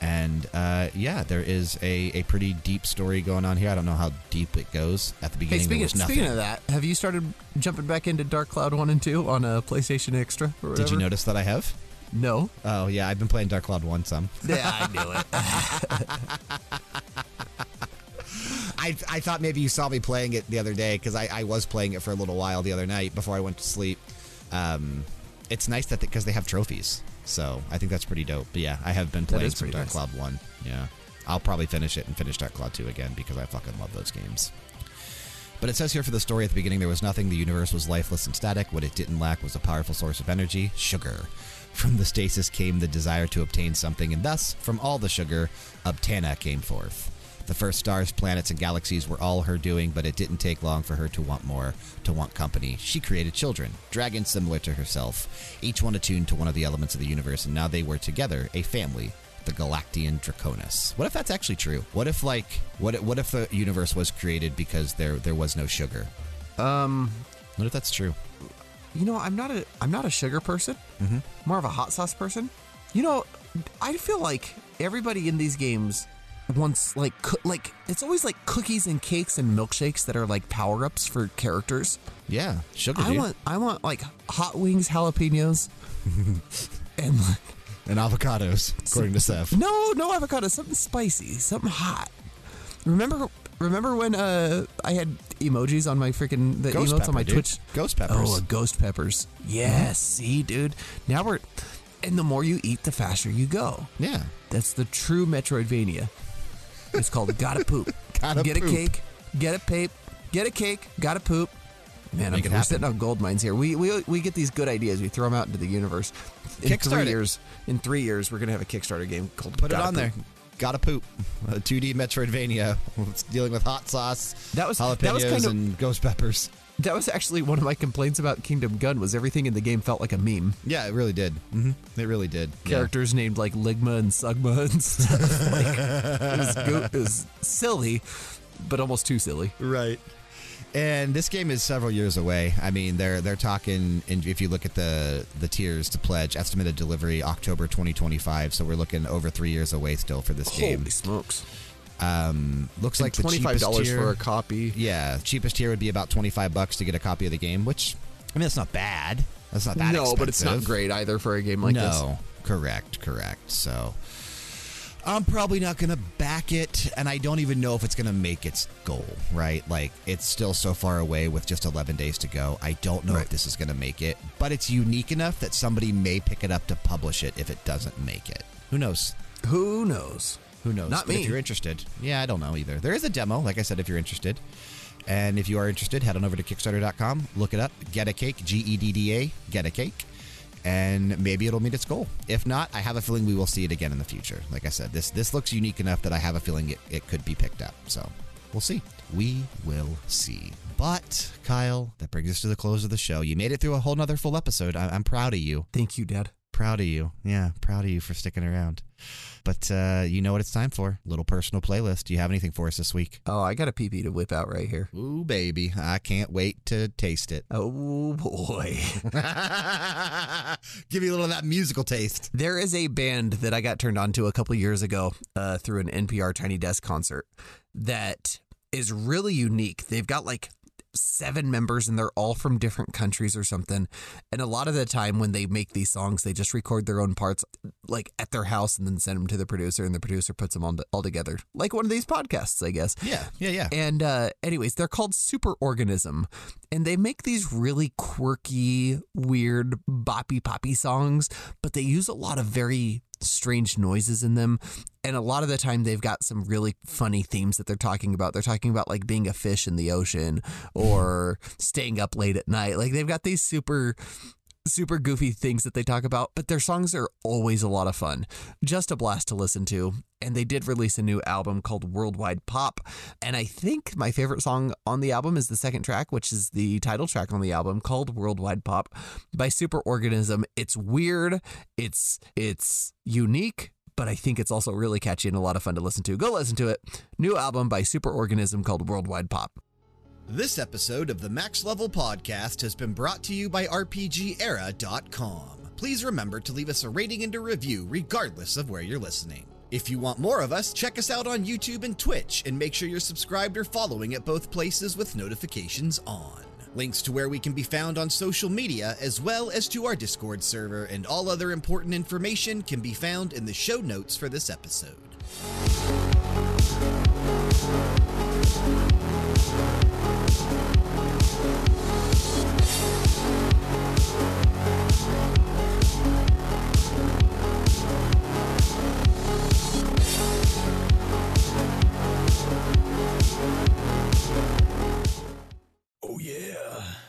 And uh, yeah, there is a, a pretty deep story going on here. I don't know how deep it goes. At the Hey, beginning, there speaking, was nothing. speaking of that, have you started jumping back into Dark Cloud 1 and 2 on a PlayStation Extra or? Did you notice that I have? No. Oh yeah, I've been playing Dark Cloud one some. Yeah, I knew it. I, I thought maybe you saw me playing it the other day because I, I was playing it for a little while the other night before I went to sleep. Um, it's nice that because they have trophies, so I think that's pretty dope. But yeah, I have been playing some Dark nice. Cloud one. Yeah, I'll probably finish it and finish Dark Cloud two again because I fucking love those games. But it says here for the story at the beginning there was nothing. The universe was lifeless and static. What it didn't lack was a powerful source of energy sugar. From the stasis came the desire to obtain something, and thus, from all the sugar, Obtana came forth. The first stars, planets, and galaxies were all her doing, but it didn't take long for her to want more, to want company. She created children, dragons similar to herself, each one attuned to one of the elements of the universe, and now they were together, a family, the Galactian Draconis. What if that's actually true? What if like what if, what if the universe was created because there there was no sugar? Um, What if that's true? you know, I'm not a I'm not a sugar person. Mm-hmm. More of a hot sauce person. You know, I feel like everybody in these games wants like coo- like it's always like cookies and cakes and milkshakes that are like power ups for characters. Yeah, sugar. I dude. want I want like hot wings, jalapenos, and like, and avocados, according to Seth. no no avocados. something spicy, something hot. Remember remember when uh I had emojis on my freaking the Ghost emotes pepper, on my dude. Twitch. Ghost peppers. Oh, ghost peppers. Yes. See, dude. Now we're, and the more you eat, the faster you go. yeah. That's the true Metroidvania. It's called Gotta Poop. Gotta get poop. a cake, get a pape, get a cake, gotta poop. Man, I'm, we're sitting on gold mines here. We, we we get these good ideas. We throw them out into the universe. In three years, in three years, we're gonna have a Kickstarter game called Put it Gotta on Poop. there. Gotta poop. A 2D Metroidvania. Dealing with hot sauce, That was- jalapenos, that was kind of- and ghost peppers. That was actually one of my complaints about Kingdom Gun. Was everything in the game felt like a meme. Yeah, it really did. hmm It really did. Yeah. Characters named like Ligma and Sugma and stuff. like, it, was go- it was silly, but almost too silly. Right. And this game is several years away. I mean, they're they're talking. And if you look at the the tiers to pledge, estimated delivery October 2025. So we're looking over three years away still for this game. Holy smokes! Um, looks like the twenty five dollars for a copy. Yeah, cheapest tier would be about 25 bucks to get a copy of the game. Which I mean, that's not bad. That's not that no, but it's not great either for a game like this. no, correct, correct. So I'm probably not going to back it, and I don't even know if it's going to make its goal, right? Like, it's still so far away with just 11 days to go. I don't know if this is going to make it, but it's unique enough that somebody may pick it up to publish it if it doesn't make it. Who knows? Who knows? Who knows? Not But me. If you're interested, yeah, I don't know either. There is a demo, like I said, if you're interested. And if you are interested, head on over to Kickstarter.com, look it up, Gedda Cake, G E D D A, Gedda Cake, and maybe it'll meet its goal. If not, I have a feeling we will see it again in the future. Like I said, this this looks unique enough that I have a feeling it, it could be picked up. So we'll see. We will see. But Kyle, that brings us to the close of the show. You made it through a whole nother full episode. I, I'm proud of you. Thank you, Dad. Proud of you. Yeah, proud of you for sticking around. But uh, you know what it's time for? Little personal playlist. Do you have anything for us this week? Oh, I got a pee to whip out right here. Ooh, baby. I can't wait to taste it. Oh boy. Give me a little of that musical taste. There is a band that I got turned on to a couple years ago uh, through an NPR Tiny Desk concert that is really unique. They've got like seven members and they're all from different countries or something. And a lot of the time when they make these songs, they just record their own parts like at their house and then send them to the producer and the producer puts them all, all together. Like one of these podcasts, I guess. Yeah, yeah, yeah. And uh, anyways, they're called Superorganism, and they make these really quirky, weird, boppy poppy songs, but they use a lot of very strange noises in them. And a lot of the time, they've got some really funny themes that they're talking about. They're talking about like being a fish in the ocean or staying up late at night. Like they've got these super super goofy things that they talk about, but their songs are always a lot of fun. Just a blast to listen to. And they did release a new album called Worldwide Pop. And I think my favorite song on the album is the second track, which is the title track on the album called Worldwide Pop by Superorganism. It's weird, it's it's unique, but I think it's also really catchy and a lot of fun to listen to. Go listen to it. New album by Superorganism called Worldwide Pop. This episode of the Max Level Podcast has been brought to you by RPGera.com. Please remember to leave us a rating and a review regardless of where you're listening. If you want more of us, check us out on YouTube and Twitch and make sure you're subscribed or following at both places with notifications on. Links to where we can be found on social media, as well as to our Discord server and all other important information, can be found in the show notes for this episode. Yeah.